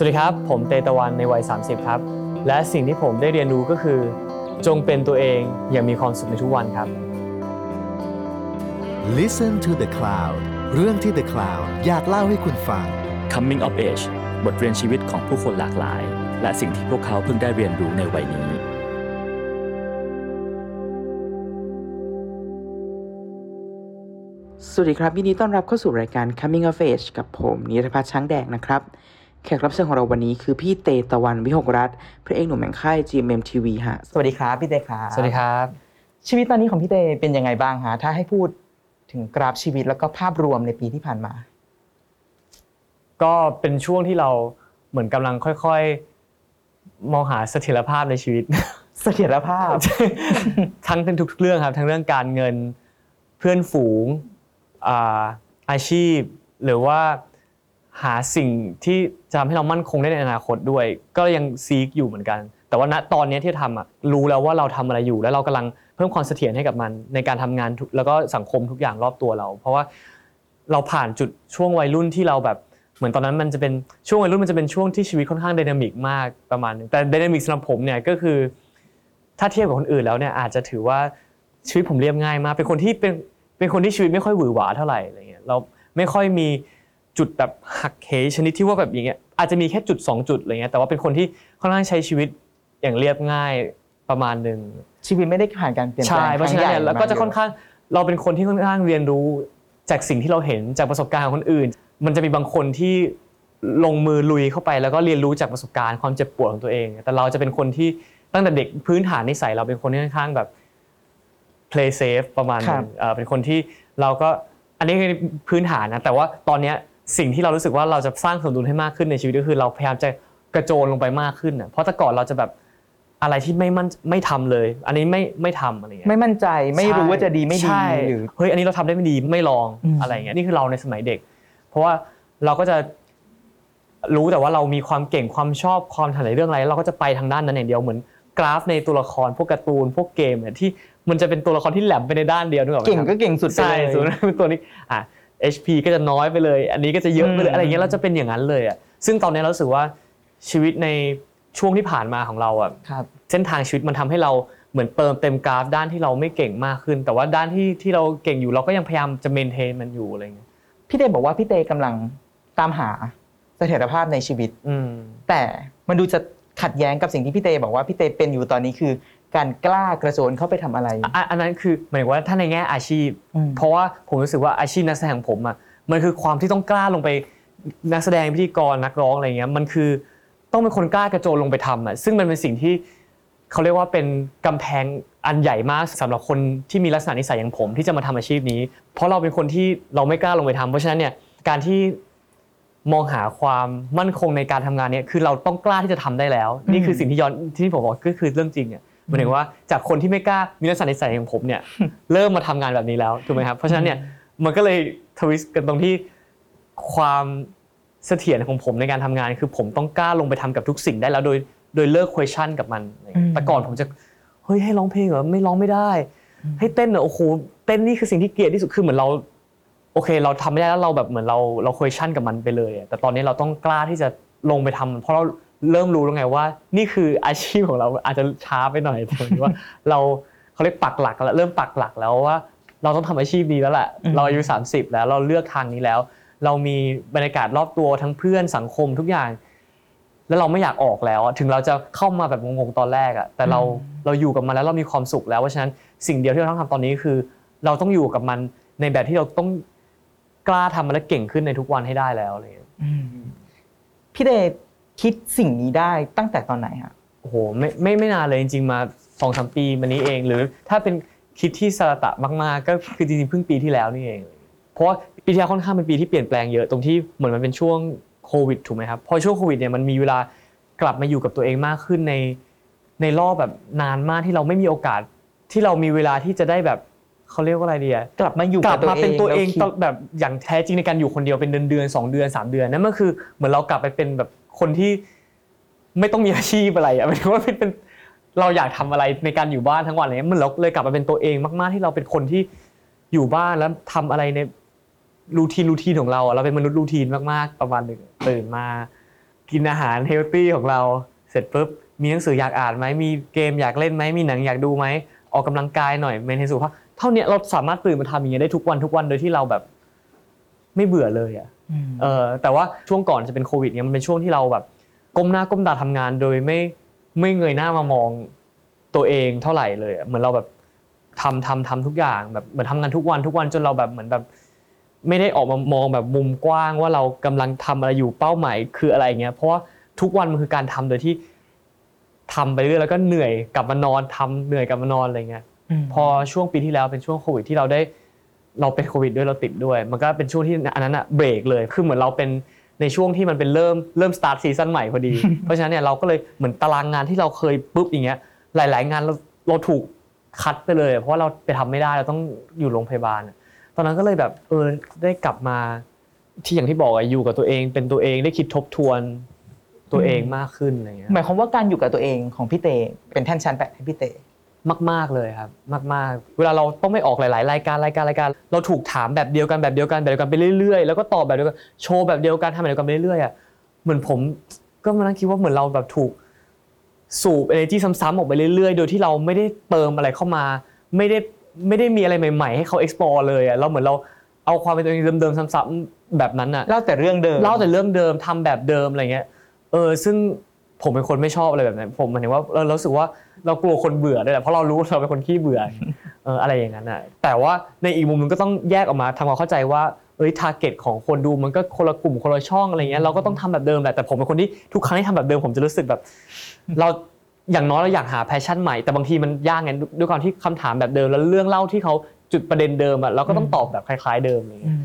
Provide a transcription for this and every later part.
สวัสดีครับ ผมเตตะวันในวัย 30 ครับ และสิ่งที่ผมได้เรียนรู้ก็คือ จงเป็นตัวเองอย่างมีความสุขในทุกวันครับ Listen to the Cloud เรื่องที่ The Cloud อยากเล่าให้คุณฟัง Coming of Age บทเรียนชีวิตของผู้คนหลากหลาย และสิ่งที่พวกเขาเพิ่งได้เรียนรู้ในวัยนี้ สวัสดีครับยินดีต้อนรับเข้าสู่รายการ Coming of Age กับผมนิรพัฒน์ช้างแดงนะครับ แขกรับเชิญของเราวันนี้คือพี่เตตะวันวิหกรัฐพระเอกหนุ่มแห่งค่าย GMM TV ฮะ สวัสดีครับพี่เตครับสวัสดีครับ ชีวิตตอนนี้ของพี่เตเป็นยังไงบ้างฮะถ้าให้พูดถึงกราฟชีวิตแล้วก็ภาพรวมในปีที่ผ่านมา ก็เป็นช่วงที่เราเหมือนกำลังค่อยๆ มองหาเสถียรภาพในชีวิต เสถียรภาพ ทั้งเป็นทุกๆเรื่องครับ ทั้งเรื่องการเงินเพื่อนฝูงอ่าอาชีพ หรือว่า หาสิ่งที่จะทำให้เรามั่นคงได้ในอนาคตด้วย ก็ยังซีกอยู่เหมือนกัน แต่ว่าณตอนนี้ที่ทำอะรู้แล้วว่าเราทำอะไรอยู่ แล้วเรากำลังเพิ่มความเสถียรให้กับมันในการทำงานทุกแล้วก็สังคมทุกอย่างรอบตัวเรา เพราะว่าเราผ่านจุดช่วงวัยรุ่นที่เราแบบเหมือนตอนนั้นมันจะเป็นช่วงวัยรุ่นมันจะเป็นช่วงที่ชีวิตค่อนข้างไดนามิกมากประมาณนึงแต่ไดนามิกสำหรับผมเนี่ยก็คือ ถ้าเทียบกับคนอื่นแล้วเนี่ยอาจจะถือว่าชีวิตผมเรียบง่ายมาก เป็นคนที่เป็นเป็นคนที่ชีวิตไม่ค่อยหวือหวาเท่าไหร่อะไรเงี้ยเราไม่ค่อยมี จุดแบบหักเหชนิดที่ว่าแบบอย่างเงี้ยอาจจะมีแค่จุด 2 จุดอะไรเงี้ยแต่ว่าเป็นคนที่ค่อนข้างใช้ชีวิตอย่างเรียบง่ายประมาณหนึ่งชีวิตไม่ได้ผ่านการเปลี่ยนแปลใช่งเพราะฉะนั้นเนี่ยงใหญ่แล้วก็จะมค่อนข้างเราเป็นคนที่ค่อนข้างเรียนรู้จากสิ่งที่เราเห็นจากประสบการณ์ของคนอื่น มันจะมีบางคนที่ลงมือลุยเข้าไป แล้วก็เรียนรู้จากประสบการณ์ความเจ็บปวดของตัวเอง แต่เราจะเป็นคนที่ตั้งแต่เด็กพื้นฐานนิสัยเราเป็นคนที่ค่อนข้างแบบ play safe ประมาณนึงเอ่อเป็นคนที่เราก็อันนี้คือพื้นฐานนะแต่ว่าตอนเนี้ย สิ่งที่เรารู้สึกว่าเราจะสร้างสมดุลให้มากขึ้นในชีวิตก็คือเราพยายามจะกระโจนลงไปมากขึ้นนะเพราะแต่ก่อนเราจะแบบอะไรที่ไม่มั่นไม่ทำเลย อันนี้ไม่ไม่ทำอะไรเงี้ยไม่มั่นใจไม่รู้ว่าจะดีไม่ดีใช่หรือเฮ้ยอันนี้เราทำได้ไม่ดีไม่ลองอืมอะไรเงี้ยนี่คือเราในสมัยเด็ก เพราะว่าเราก็จะรู้แต่ว่าเรามีความเก่งความชอบความถนัดในเรื่องอะไรเราก็จะไปทางด้านนั้นอย่างเดียวเหมือนกราฟในตัวละครพวกการ์ตูนพวกเกมเนี่ยที่มันจะเป็นตัวละครที่แหลมไปในด้านเดียวนึกออกไหมเก่งครับก็เก่งสุดไปใช่เลยส่วนเป็นตัวนี้อะ HP ก็จะน้อยไปเลย อันนี้ก็จะเยอะไปเลอืยมอะไรเงี้ยเราจะเป็นอย่างนั้นเลยอะซึ่งตอนนี้เรารู้สึกว่าชีวิตในช่วงที่ผ่านมาของเราอะครับเส้นทางชีวิตมันทำให้เราเหมือนเติมเต็มกราฟด้านที่เราไม่เก่งมากขึ้น แต่ว่าด้านที่ที่เราเก่งอยู่เราก็ยังพยายามจะเมนเทนมันอยู่อะไรเงี้ยพี่เตบอกว่าพี่เตกำลังตามหาเสถียรภาพในชีวิต อืมแต่มันดูจะขัดแย้งกับสิ่งที่พี่เตบอกว่าพี่เตเป็นอยู่ตอนนี้คือ การกล้ากระโจนเข้าไปทำอะไรอะอันนั้นคือหมายถึงว่าถ้าในแง่อาชีพอืมเพราะว่าผมรู้สึกว่าอาชีพนักแสดงของผมอะมันคือความที่ต้องกล้าลงไปนักแสดงพิธีกรนักร้องอะไรเงี้ยมันคือต้องเป็นคนกล้ากระโจนลงไปทำอะซึ่งมันเป็นสิ่งที่เขาเรียกว่าเป็นกำแพงอันใหญ่มากสำหรับคนที่มีลักษณะนิสัยอย่างผมที่จะมาทำอาชีพนี้ เพราะเราเป็นคนที่เราไม่กล้าลงไปทำเพราะฉะนั้นเนี่ยการที่มองหาความมั่นคงในการทำงานเนี่ยคือเราต้องกล้าที่จะทำได้แล้ว นี่คือสิ่งที่ย้อนที่ผมบอกก็คือเรื่องจริงอะ หมายถึงว่าจากคนที่ไม่กล้ามีลักษณะนิสัยอย่างผมเนี่ยเริ่มมาทำงานแบบนี้แล้วถูกไหมครับเพราะฉะนั้นเนี่ยมันก็เลยทวิสต์กันตรงที่ความเสถียรของผมในการทำงาน คือผมต้องกล้าลงไปทำกับทุกสิ่งได้แล้วโดยโดยเลิก question กับมันอะไรเงี้ยอืมแต่ก่อนผมจะเฮ้ยให้ร้องเพลงเหรอไม่ร้องไม่ได้ ให้เต้นเหรอโอ้โหเต้นนี่คือสิ่งที่เกลียดที่สุดคือเหมือนเราโอเค เราทำไม่ได้แล้วเราแบบเหมือนเราเรา question กับมันไปเลยอะแต่ตอนนี้เราต้องกล้าที่จะลงไปทำเพราะเรา เริ่มรู้แล้วไงว่า นี่คืออาชีพของเราอาจจะช้าไปหน่อยแต่ผมว่าเราเขาเรียกปักหลักแล้วเริ่มปักหลักแล้วว่า เราต้องทำอาชีพนี้แล้วแหละอืมเราอายุ30 แล้วเราเลือกทางนี้แล้ว เรามีบรรยากาศรอบตัวทั้งเพื่อนสังคมทุกอย่าง แล้วเราไม่อยากออกแล้วอะถึงเราจะเข้ามาแบบงงๆตอนแรกอะแต่เราเราอยู่กับมันแล้วเรามีความสุขแล้วเพราะฉะนั้นสิ่งเดียวที่เราต้องทำตอนนี้คือ เราต้องอยู่กับมันในแบบที่เราต้องกล้าทำมันและเก่งขึ้นในทุกวันให้ได้แล้วอะไรอย่างเงี้ยอืมพี่เต คิดสิ่งนี้ได้ตั้งแต่ตอนไหนฮะโอ้โหไม่ไม่ไม่นานเลยจริงๆมาสองสามปีมานี้เอง หรือถ้าเป็นคิดที่สระตะมากๆก็คือจริงๆเพิ่งปีที่แล้วนี่เอง เพราะว่าปีที่แล้วค่อนข้างเป็นปีที่เปลี่ยนแปลงเยอะตรงที่เหมือนมันเป็นช่วงโควิดถูกไหมครับพอช่วงโควิดเนี่ยมันมีเวลากลับมาอยู่กับตัวเองมากขึ้นในในรอบแบบนานมากที่เราไม่มีโอกาสที่เรามีเวลาที่จะได้แบบเขาเรียกว่าอะไรดีอะกลับมาอยู่กลับมาเป็นตัวเองแล้คิดตอนแบบอย่างแท้จริงในการอยู่คนเดียวเป็นเดือนเดือนๆสองเดือนสามเดือนนั่นมันคือเหมือนเรากลับไปเป็นแบบ คนที่ไม่ต้องมีอาชีพอะไรอะหมายถึงว่าเป็นเป็นเราอยากทำอะไรในการอยู่บ้านทั้งวันอะไรเงี้ยมันเราเลยกลับมาเป็นตัวเองมากๆที่เราเป็นคนที่อยู่บ้านแล้วทำอะไรใน routine routine ของเราอะเราเป็นมนุษย์ routine มากๆประมาณหนึ่งตื่นมา กินอาหาร healthy ของเราเสร็จปุ๊บมีหนังสืออยากอ่านไหมมีเกมอยากเล่นไหมมีหนังอยากดูไหมออกกำลังกายหน่อย maintain สุขภาพเท่านี้เราสามารถตื่นมาทำอย่างเงี้ยได้ทุกวันทุกวันโดยที่เราแบบ ไม่เบื่อเลยอะ เออแต่ว่าช่วงก่อนจะเป็นโควิดเนี่ยมันเป็นช่วงที่เราแบบก้มหน้าก้มตาทำงานโดยไม่ไม่เงยหน้ามามองตัวเองเท่าไหร่เลยอะเหมือนเราแบบทำทำทำทุกอย่างแบบเหมือนทำงานทุกวันทุกวันจนเราแบบเหมือนแบบ ไม่ได้ออกมามองแบบมุมกว้างว่าเรากำลังทำอะไรอยู่เป้าหมายคืออะไรเงี้ยเพราะว่าทุกวันมันคือการทำโดยที่ทำไปเรื่อยแล้วก็เหนื่อยกลับมานอนทำเหนื่อยกลับมานอนอะไรเงี้ยพอช่วงปีที่แล้วเป็นช่วงโควิดที่เราได้ เราเป็นโควิดด้วยเราติดด้วย มันก็เป็นช่วงที่อันนั้นอะเบรกเลยคือเหมือนเราเป็นในช่วงที่มันเป็นเริ่มเริ่มสตาร์ทซีซั่นใหม่พอดี เพราะฉะนั้นเนี่ยเราก็เลยเหมือนตารางงานที่เราเคยปุ๊บอย่างเงี้ยหลาย ๆ งานเราเราถูกคัดไปเลย เพราะว่าเราไปทำไม่ได้เราต้องอยู่โรงพยาบาลอะตอนนั้นก็เลยแบบเออได้กลับมาที่อย่างที่บอกอะอยู่กับตัวเอง เป็นตัวเองได้คิดทบทวนตัวเองมากขึ้นอะไรเงี้ยหมายความว่าการอยู่กับตัวเองของพี่เตเป็นแท่นชั้นแปะให้พี่เต มาก ๆเลยครับมากๆ เวลาเราต้องไม่ออกหลาย ๆ รายการรายการรายการ เราถูกถามแบบเดียวกันแบบเดียวกันแบบเดียวกันไปเรื่อยๆ แล้วก็ตอบแบบเดียวกันโชว์แบบเดียวกันทำแบบเดียวกันไปเรื่อยๆอะเหมือนผมก็มานั่งคิดว่าเหมือนเราแบบถูกสูบ energy ซ้ำๆออกไปเรื่อยๆ โดยที่เราไม่ได้เติมอะไรเข้ามา ไม่ได้ไม่ได้มีอะไรใหม่ๆ ให้เขา explore เลยอะเราเหมือนเราเอาความเป็นตัวเองเดิมๆซ้ำๆแบบนั้นอะเล่าแต่เรื่องเดิมเล่าแต่เรื่องเดิมทำแบบเดิมอะไรเงี้ยเออซึ่ง ผมเป็นคนไม่ชอบอะไรแบบนั้นผมหมายถึงว่าเราเรารู้สึกว่าเรากลัวคนเบื่อด้วยแหละเพราะเรารู้เราเป็นคนขี้เบื่ออะไรอย่างนั้นอะแต่ว่าในอีกมุมนึงก็ต้องแยกออกมาทำความเข้าใจว่าเอ้ย target ของคนดูมันก็คนละกลุ่มคนละช่องอะไรเงี้ยเราก็ต้องทำแบบเดิมแหละแต่ผมเป็นคนที่ทุกครั้งที่ทำแบบเดิมผมจะรู้สึกแบบ เราอย่างน้อยเราอยากหา passion ใหม่แต่บางทีมันยากไงด้วยความที่คำถามแบบเดิมแล้วเรื่องเล่าที่เขาจุดประเด็นเดิมอะเราก็ต้องตอบแบบคล้าย ๆ เดิมอะไรอืเงี้ย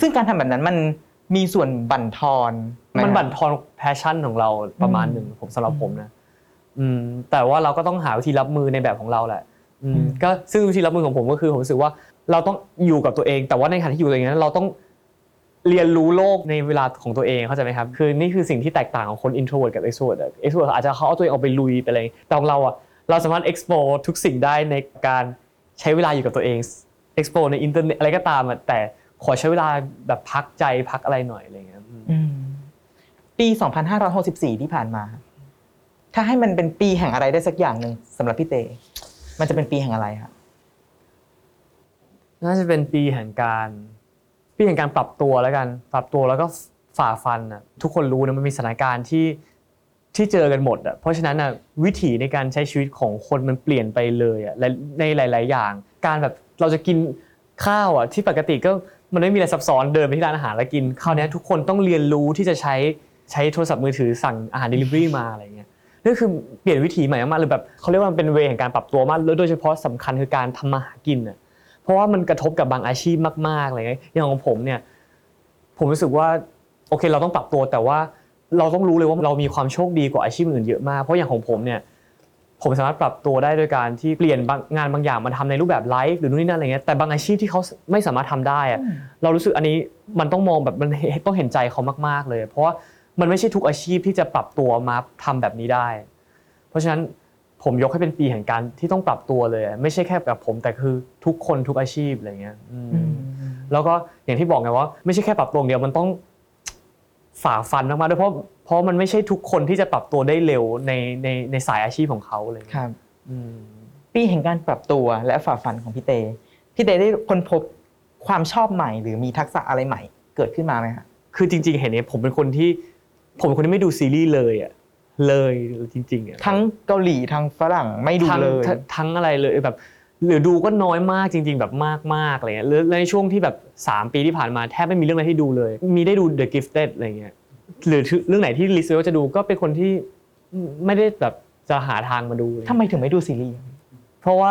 ซึ่งการทำแบบนั้นมันมีส่วนบั่นทอน มันครับบั่นทอน passion ของเราประมาณอืมหนึ่งผมสำหรับผมนะอืมแต่ว่าเราก็ต้องหาวิธีรับมือในแบบของเราแหละอืมอืมก็ซึ่งวิธีรับมือของผมก็คือผมรู้สึกว่าเราต้องอยู่กับตัวเอง แต่ว่าในขณะที่อยู่กับตัวเองนั้นเราต้องเรียนรู้โลกในเวลาของตัวเองเข้าใจไหมครับคือนี่คือสิ่งที่แตกต่างของคน introvert กับ extrovert อะ extrovert อาจจะเขาเอาตัวเองออกไปลุยไปอะไรแต่ของเราอะเราสามารถ explore ทุกสิ่งได้ในการใช้เวลาอยู่กับตัวเอง explore ในอินเทอร์เน็ตอะไรก็ตามอะแต่ขอใช้เวลาแบบพักใจพักอะไรหน่อยอะไรอย่างเงี้ยอืมอืม ปี 2564 ที่ผ่านมา ถ้าให้มันเป็นปีแห่งอะไรได้สักอย่างหนึ่งสำหรับพี่เต มันจะเป็นปีแห่งอะไรครับน่าจะเป็นปีแห่งการปีแห่งการปรับตัวแล้วกัน ปรับตัวแล้วก็ฝ่าฟันอะทุกคนรู้นะมันมีสถานการณ์ที่ที่เจอกันหมดอะเพราะฉะนั้นอะวิถีในการใช้ชีวิตของคนมันเปลี่ยนไปเลยอะและในหลาย ๆ อย่าง การแบบเราจะกินข้าวอะที่ปกติก็มันไม่มีอะไรซับซ้อนเดินไปที่ร้านอาหารแล้วกินคราวนี้ทุกคนต้องเรียนรู้ที่จะใช้ ใช้โทรศัพท์มือถือสั่งอาหาร delivery มาอะไรเงี้ยนี่คือเปลี่ยนวิถีใหม่มากๆเลยแบบเขาเรียกว่ามันเป็นเวแห่งการปรับตัวมากแล้วโดยเฉพาะสำคัญคือการทำมาหากินอะเพราะว่ามันกระทบกับบางอาชีพมากๆอะไรเงี้ยอย่างของผมเนี่ยผมรู้สึกว่าโอเคเราต้องปรับตัวแต่ว่าเราต้องรู้เลยว่าเรามีความโชคดีกว่าอาชีพอื่นเยอะมากเพราะอย่างของผมเนี่ยผมสามารถปรับตัวได้โดยการที่เปลี่ยนบางงานบางอย่างมาทำในรูปแบบไลฟ์หรือนู่นนี่นั่นอะไรเงี้ยแต่บางอาชีพที่เขาไม่สามารถทำได้อะเรารู้สึกอันนี้มันต้องมองแบบมันต้องเห็นใจเขามากๆเลย เพราะว่า มันไม่ใช่ทุกอาชีพที่จะปรับตัวมาทำแบบนี้ได้ เพราะฉะนั้นผมยกให้เป็นปีแห่งการที่ต้องปรับตัวเลย ไม่ใช่แค่กับผมแต่คือทุกคนทุกอาชีพอะไรเงี้ยอืมแล้วก็อย่างที่บอกไงว่าไม่ใช่แค่ปรับตัวอย่างเดียวมันต้องฝ่าฟันมากๆด้วยเพราะเพราะมันไม่ใช่ทุกคนที่จะปรับตัวได้เร็วในในในสายอาชีพของเขาอะไรคเงี้ยรับอืมปีแห่งการปรับตัวและฝ่าฟันของพี่เตพี่เตได้ค้นพบความชอบใหม่ หรือมีทักษะอะไรใหม่ เกิดขึ้นมาไหมครับคือจริง ๆ เห็นเนี่ยผมเป็นคนที่ ผมเป็นคนที่ไม่ดูซีรีส์เลยอะเลยจริงๆอะทั้งเกาหลีทั้งฝรั่งไม่ดูทั้งเลยทั้งทั้งอะไรเลยแบบหรือดูก็น้อยมากจริง ๆ แบบมากๆอะไรเงี้ยแล้วในช่วงที่แบบ 3 ปีที่ผ่านมาแทบไม่มีเรื่องอะไรที่ดูเลย มีได้ดู The Gifted อะไรเงี้ยหรือเรื่องไหนที่ลิสต์ไว้ว่าจะดูก็เป็นคนที่ไม่ได้แบบจะหาทางมาดูเลยทำไมถึงไม่ดูซีรีส์เพราะว่า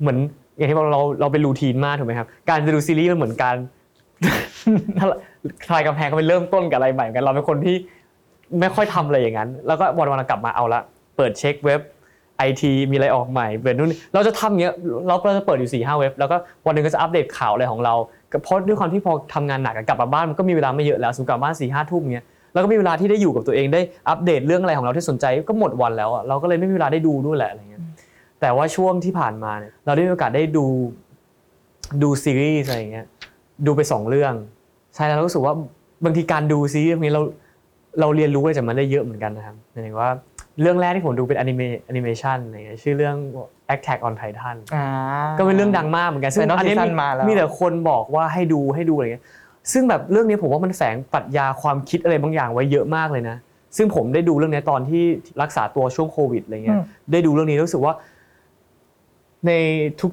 เหมือนอย่างที่บอกเราเราเป็นรูทีนมากถูกไหมครับ การจะดูซีรีส์มันเหมือนการถ้าทลายกำแพงก็ไปเริ่มต้นกับอะไรใหม่เหมือนกัน เราเป็นคนที่ ไม่ค่อยทำอะไรอย่างนั้น แล้วก็วันวันกลับมาเอาละเปิดเช็คเว็บไอทีมีอะไรออกใหม่เปิดนู่นเราจะทำเงี้ยเราเราจะเปิดอยู่4ี่ห้าเว็บแล้วก็วันหนึ่งก็จะอัปเดตข่าวอะไรของเราเพราะด้วยความที่พอทำงานหนักกลับมาบ้านมันก็มีเวลาไม่เยอะแล้วสมมติกลับบ้านสี่ห้าทุ่มเงี้ยแล้วก็มีเวลาที่ได้อยู่กับตัวเองได้อัปเดตเรื่องอะไรของเราที่สนใจก็หมดวันแล้วอะเราก็เลยไม่มีเวลาได้ดูด้วยแหละอะไรเงี้ยแต่ว่าช่วงที่ผ่านมาเนี่ยเราได้มีโอกาสได้ดูดูซีรีส์อะไรเงี้ยดูไปสองเรื่องใช่แล้วเรารู้สึกว่าบางทีการดูซีรีส์เนี้เรา เราเรียนรู้อะไรจากมันได้เยอะเหมือนกันนะครับหมายถึงว่าเรื่องแรกที่ผมดูเป็นอนิเมแอนิเมชันอะไรเงี้ยชื่อเรื่อง Attack on Titan อ่าก็เป็นเรื่องดังมากเหมือนกันซึ่ง Final อันนี้ season มีมาแล้วมีแต่คนบอกว่าให้ดูให้ดูอะไรเงี้ยซึ่งแบบเรื่องนี้ผมว่ามันแฝงปรัชญาความคิดอะไรบางอย่างไว้เยอะมากเลยนะ ซึ่งผมได้ดูเรื่องนี้ตอนที่รักษาตัวช่วงโควิดอะไรเงี้ยได้ดูเรื่องนี้รู้สึกว่า ใน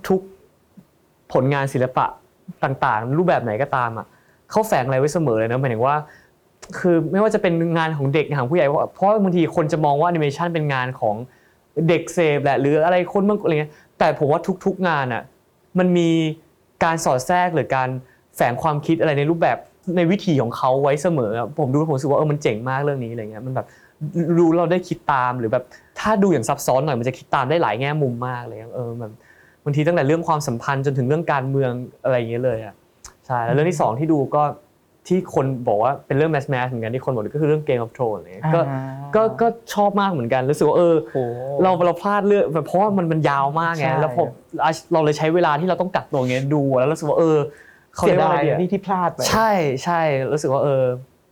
ทุกๆผลงานศิลปะต่างๆ รูปแบบไหนก็ตามอะเขาแฝงอะไรไว้เสมอเลยนะหมายถึงว่า คือไม่ว่าจะเป็นงานของเด็กงานของผู้ใหญ่ เพราะบางทีคนจะมองว่าแอนิเมชันเป็นงานของเด็กเสพแหละหรืออะไรคนบางอะไรเงี้ยแต่ผมว่าทุกๆงานอะมันมีการสอดแทรกหรือการแฝงความคิดอะไรในรูปแบบในวิถีของเขาไว้เสมอผมดูแล้วผมรู้สึกว่าเออมันเจ๋งมากเรื่องนี้อะไรเงี้ยมันแบบรู้เราได้คิดตามหรือแบบถ้าดูอย่างซับซ้อนหน่อยมันจะคิดตามได้หลายแง่มุมมากเลยเออแบบบางทีตั้งแต่เรื่องความสัมพันธ์จนถึงเรื่องการเมืองอะไรอย่างเงี้ยเลยอะใช่แล้วเรื่องที่สองที่ดูก็ ที่คนบอกว่าเป็นเรื่องแมสแมสเหมือนกันที่คนบอกก็คือเรื่อง Game of Thrones อะไรเงี้ยก็อ่าก็ก็ชอบมากเหมือนกันรู้สึกว่าเออโอ้เราเราพลาดเรื่องแบบเพราะว่ามันมันยาวมากไงใช่แล้วผมเราเลยใช้เวลาที่เราต้องกักตัวเงี้ยดูแล้วรู้สึกว่าเออเขาเสีเรียยกว่าดาอะไรยดีอะที่ที่พลาดไปใช่ใช่รู้สึกว่าเออ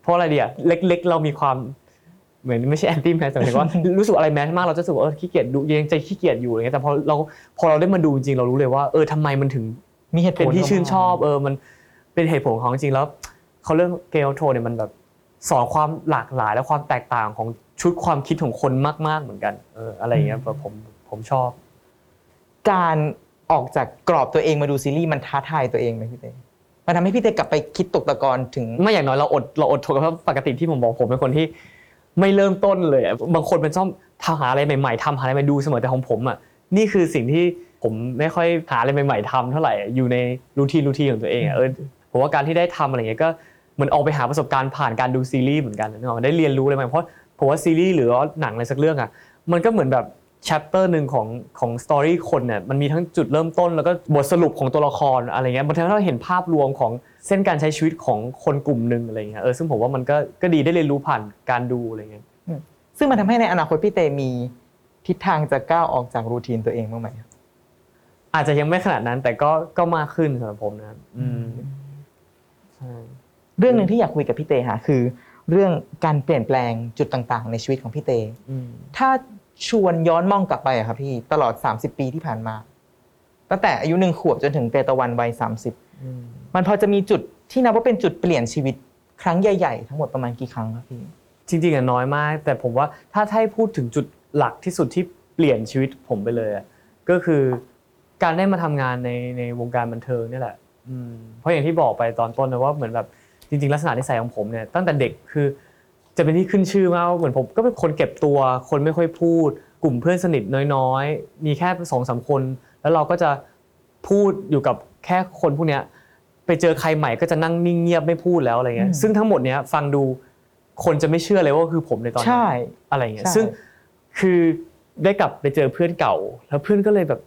เพราะอะไรดีอะเล็ก ๆ เรามีความเหมือนไม่ใช่แอนตี้แมสแต่หมายถึงว่ารู้สึกว่าอะไรแมสมากเราจะรู้สึกว่าเออขี้เกียจดูยังใจขี้เกียจอยู่อะไรเงี้ยแต่พอเราพอเราได้มาดูจริงๆเรารู้เลยว่าเออทำไมมันถึงมีเหตุผลเป็นที่ชื่นชอบเข้ามาเออมันเป็นเหตุผลของเขาจริงๆแล้ว เขาเรื่องเกลโทเนี่ยมันแบบสอนความหลากหลายและความแตกต่างของชุดความคิดของคนมากๆเหมือนกัน เอออะไรอย่างเงี้ยแบบผมผมชอบ การออกจากกรอบตัวเองมาดูซีรีส์มันท้าทายตัวเองไหมพี่เต้มันทำให้พี่เต้กลับไปคิดตกตะกอนถึงไม่อย่างน้อยเราอดเราอดทนกับเพราะปกติที่ผมบอกผมเป็นคนที่ไม่เริ่มต้นเลยอะบางคนเป็นชอบทำหาอะไรใหม่ๆทำหาอะไรใหม่ดูเสมอแต่ของผมอะนี่คือสิ่งที่ผมไม่ค่อยหาอะไรใหม่ๆทำเท่าไหร่อะอยู่ในroutine routine ของตัวเองอะเออ ผมว่าการที่ได้ทำอะไรเงี้ยก็เหมือนออกไปหาประสบการณ์ผ่านการดูซีรีส์เหมือนกันนึกออกไหมได้เรียนรู้อะไรใหม่เพราะผมว่าซีรีส์หรือว่าหนังอะไรสักเรื่องอะมันก็เหมือนแบบ chapter หนึ่งของของ story คนเนี่ยมันมีทั้งจุดเริ่มต้นแล้วก็บทสรุปของตัวละครอะไรเงี้ยบางทีเราเห็นภาพรวมของเส้นการใช้ชีวิตของคนกลุ่มหนึ่งอะไรเงี้ยเออซึ่งผมว่ามันก็ก็ดีได้เรียนรู้ผ่านการดูอะไรเงี้ยซึ่งมันทำให้ในอนาคตพี่เตมีทิศทางจะก้าวออกจาก routine ตัวเองบ้างไหมครับอาจจะยังไม่ขนาดนั้นแต่ก็ก็มากขึ้นสำหรับผมนะครับอืมใช่ เรื่องหนึ่งที่อยากคุยกับพี่เต้ค่ะคือ เรื่องการเปลี่ยนแปลงจุดต่าง ๆ ในชีวิตของพี่เต้อืมถ้าชวนย้อนมองกลับไปอะครับพี่ตลอด 30 ปีที่ผ่านมา ตั้งแต่อายุหนึ่งขวบจนถึงเตตะวันวัย30อืมมันพอจะมีจุดที่นับว่าเป็นจุดเปลี่ยนชีวิตครั้งใหญ่ ๆ ทั้งหมดประมาณกี่ครั้งครับพี่จริงๆอะน้อยมาก แต่ผมว่าถ้าถ้าให้พูดถึงจุดหลักที่สุดที่เปลี่ยนชีวิตผมไปเลยอะก็คือการได้มาทำงานในในวงการบันเทิงเนี่ยแหละอืม เพราะอย่างที่บอกไปตอนต้นนะว่าเหมือนแบบจริงๆ ลักษณะนิสัยของผมเนี่ยตั้งแต่เด็กคือจะเป็นที่ขึ้นชื่อมากว่าเหมือนผมก็เป็นคนเก็บตัว คนไม่ค่อยพูด กลุ่มเพื่อนสนิทน้อยๆ มีแค่สองสามคน แล้วเราก็จะพูดอยู่กับแค่คนพวกเนี้ยไปเจอใครใหม่ก็จะนั่งนิ่งเงียบไม่พูดแล้วอะไรเงี้ยอืมซึ่งทั้งหมดเนี้ยฟังดูคนจะไม่เชื่อเลยว่าคือผมในตอนนั้นใช่อะไรเงี้ยใช่ซึ่งคือได้กลับไปเจอเพื่อนเก่า แล้วเพื่อนก็เลยแบบ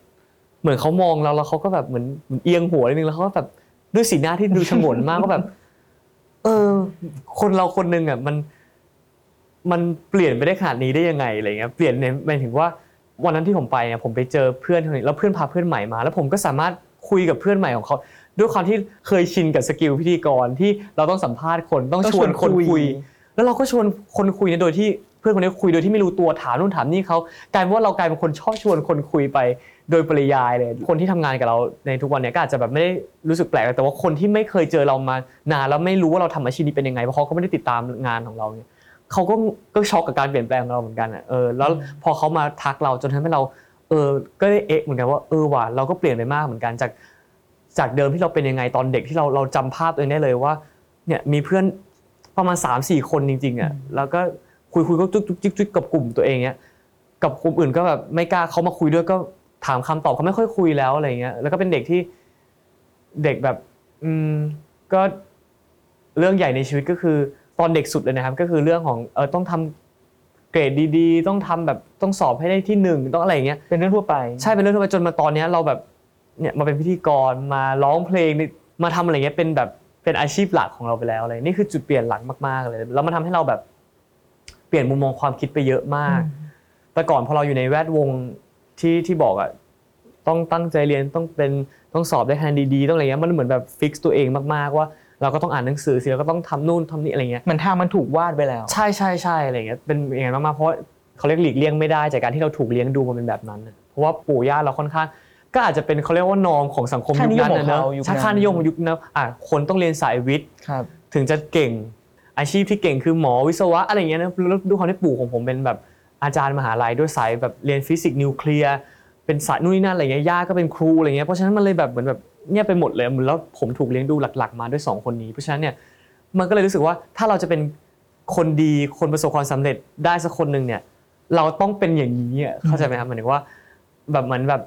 เหมือนเขามองเราแล้วเขาก็แบบเหมือนเหมือนเอียงหัวนิดนึงแล้วเขาก็แบบด้วยสีหน้าที่ดูฉงนมากก็แบบ เออ คนเราคนหนึ่งอะมัน มันเปลี่ยนไปได้ขนาดนี้ได้ยังไงอะไรเงี้ยเปลี่ยนในหมายถึงว่าวันนั้นที่ผมไปเนี่ยผมไปเจอเพื่อนคนนี้แล้วเพื่อนพาเพื่อนใหม่มา แล้วผมก็สามารถคุยกับเพื่อนใหม่ของเขาด้วยความที่เคยชินกับสกิลพิธีกรที่เราต้องสัมภาษณ์คนต้องชวนคนคุย แล้วเราก็ชวนคนคุยเนี่ยโดยที่เพื่อนคนนี้คุยโดยที่ไม่รู้ตัวถามนู่นถามนี่เขากลายเป็นว่าเรากลายเป็นคนชอบชวนคนคุยไป โดยปริยายเลย คนที่ทำงานกับเราในทุกวันเนี้ก็อาจจะแบบไม่ได้รู้สึกแปลกแต่ว่าคนที่ไม่เคยเจอเรามานานแล้วไม่รู้ว่าเราทำอาชีพนี้เป็นยังไงเพราะเขาก็ไม่ได้ติดตามงานของเราเนี่ยเขาก็ก็ช็อกกับการเปลี่ยนแปลงของเราเหมือนกันอะเออแล้วพอเขามาทักเราจนทำให้เราเออก็ได้เอะเหมือนกันว่าเออว่ะเราก็เปลี่ยนไปมากเหมือนกันจากจากเดิมที่เราเป็นยังไงตอนเด็กที่เราเราจำภาพตัวเองได้เลยว่าเนี่ยมีเพื่อนประมาณ3ามสี่คนจริงๆอะแล้วก็คุยคุยก็จุ๊กจุ๊กจิกจิกกับกลุ่มตัวเองเนี้ยกับกลุ่มอื่นก็แบบไม่กล้าเขามาคุยด้วยก็ ถามคำตอบเขาไม่ค่อยคุยแล้วอะไรเงี้ยแล้วก็เป็นเด็กที่เด็กแบบอืมก็เรื่องใหญ่ในชีวิตก็คือตอนเด็กสุดเลยนะครับ ก็คือเรื่องของเออต้องทำเกรดดีๆ ต้องทำแบบต้องสอบให้ได้ที่หนึ่งต้องอะไรอย่างเงี้ยเป็นเรื่องทั่วไปใช่เป็นเรื่องทั่วไปจนมาตอนเนี้ยเราแบบเนี่ยมาเป็นพิธีกรมาร้องเพลงนี่มาทำอะไรเงี้ยเป็นแบบเป็นอาชีพหลักของเราไปแล้วอะไรนี่คือจุดเปลี่ยนหลักมากๆเลยแล้วมันทำให้เราแบบเปลี่ยนมุมมองความคิดไปเยอะมาก แต่ก่อนพอเราอยู่ในแวดวง ที่ที่บอกอะต้องตั้งใจเรียนต้องเป็นต้องสอบได้คะแนนดีๆต้องอะไรเงี้ยมันเหมือนแบบฟิกตัวเองมากๆว่า เราก็ต้องอ่านหนังสือสิเราก็ต้องทำนู่นทำนี่อะไรเงี้ยเหมือนทางมันถูกวาดไปแล้ว ใช่ใช่ใช่อะไรเงี้ยเป็นอย่างนั้นมากๆเพราะว่าเขาเรียกหลีกเลี่ยงไม่ได้จากการที่เราถูกเลี้ยงดูมาเป็นแบบนั้นน่ะเพราะว่าปู่ย่าเราค่อนข้างก็อาจจะเป็นเขาเรียกว่านอมของสังคมค่ายุนิคยมนั้นนะเนอะของเขายุคนั้นใช่ค่านิยมของยุคนั้นอะคนต้องเรียนสายวิทย์ครับถึงจะเก่งอาชีพที่เก่งคือหมอวิศวะอะไรอย่างเงี้ยนะแล้วด้วยความที่ปู่ของผมเป็นแบบ อาจารย์มหาลัยด้วยสายแบบเรียนฟิสิกส์นิวเคลียร์เป็นสายนู่นนี่นั่นอะไรเงี้ยย่าก็เป็นครูอะไรเงี้ยเพราะฉะนั้นมันเลยแบบเหมือนแบบเงียบไปหมดเลยแล้วผมถูกเลี้ยงดูหลัก ๆ มาด้วยสองคนนี้ เพราะฉะนั้นเนี่ยมันก็เลยรู้สึกว่าถ้าเราจะเป็นคนดีคนประสบความสำเร็จได้สักคนหนึ่งเนี่ยเราต้องเป็นอย่างนี้อะเข้าใจไหมครับหมายถึงว่าแบบเหมือนแบบ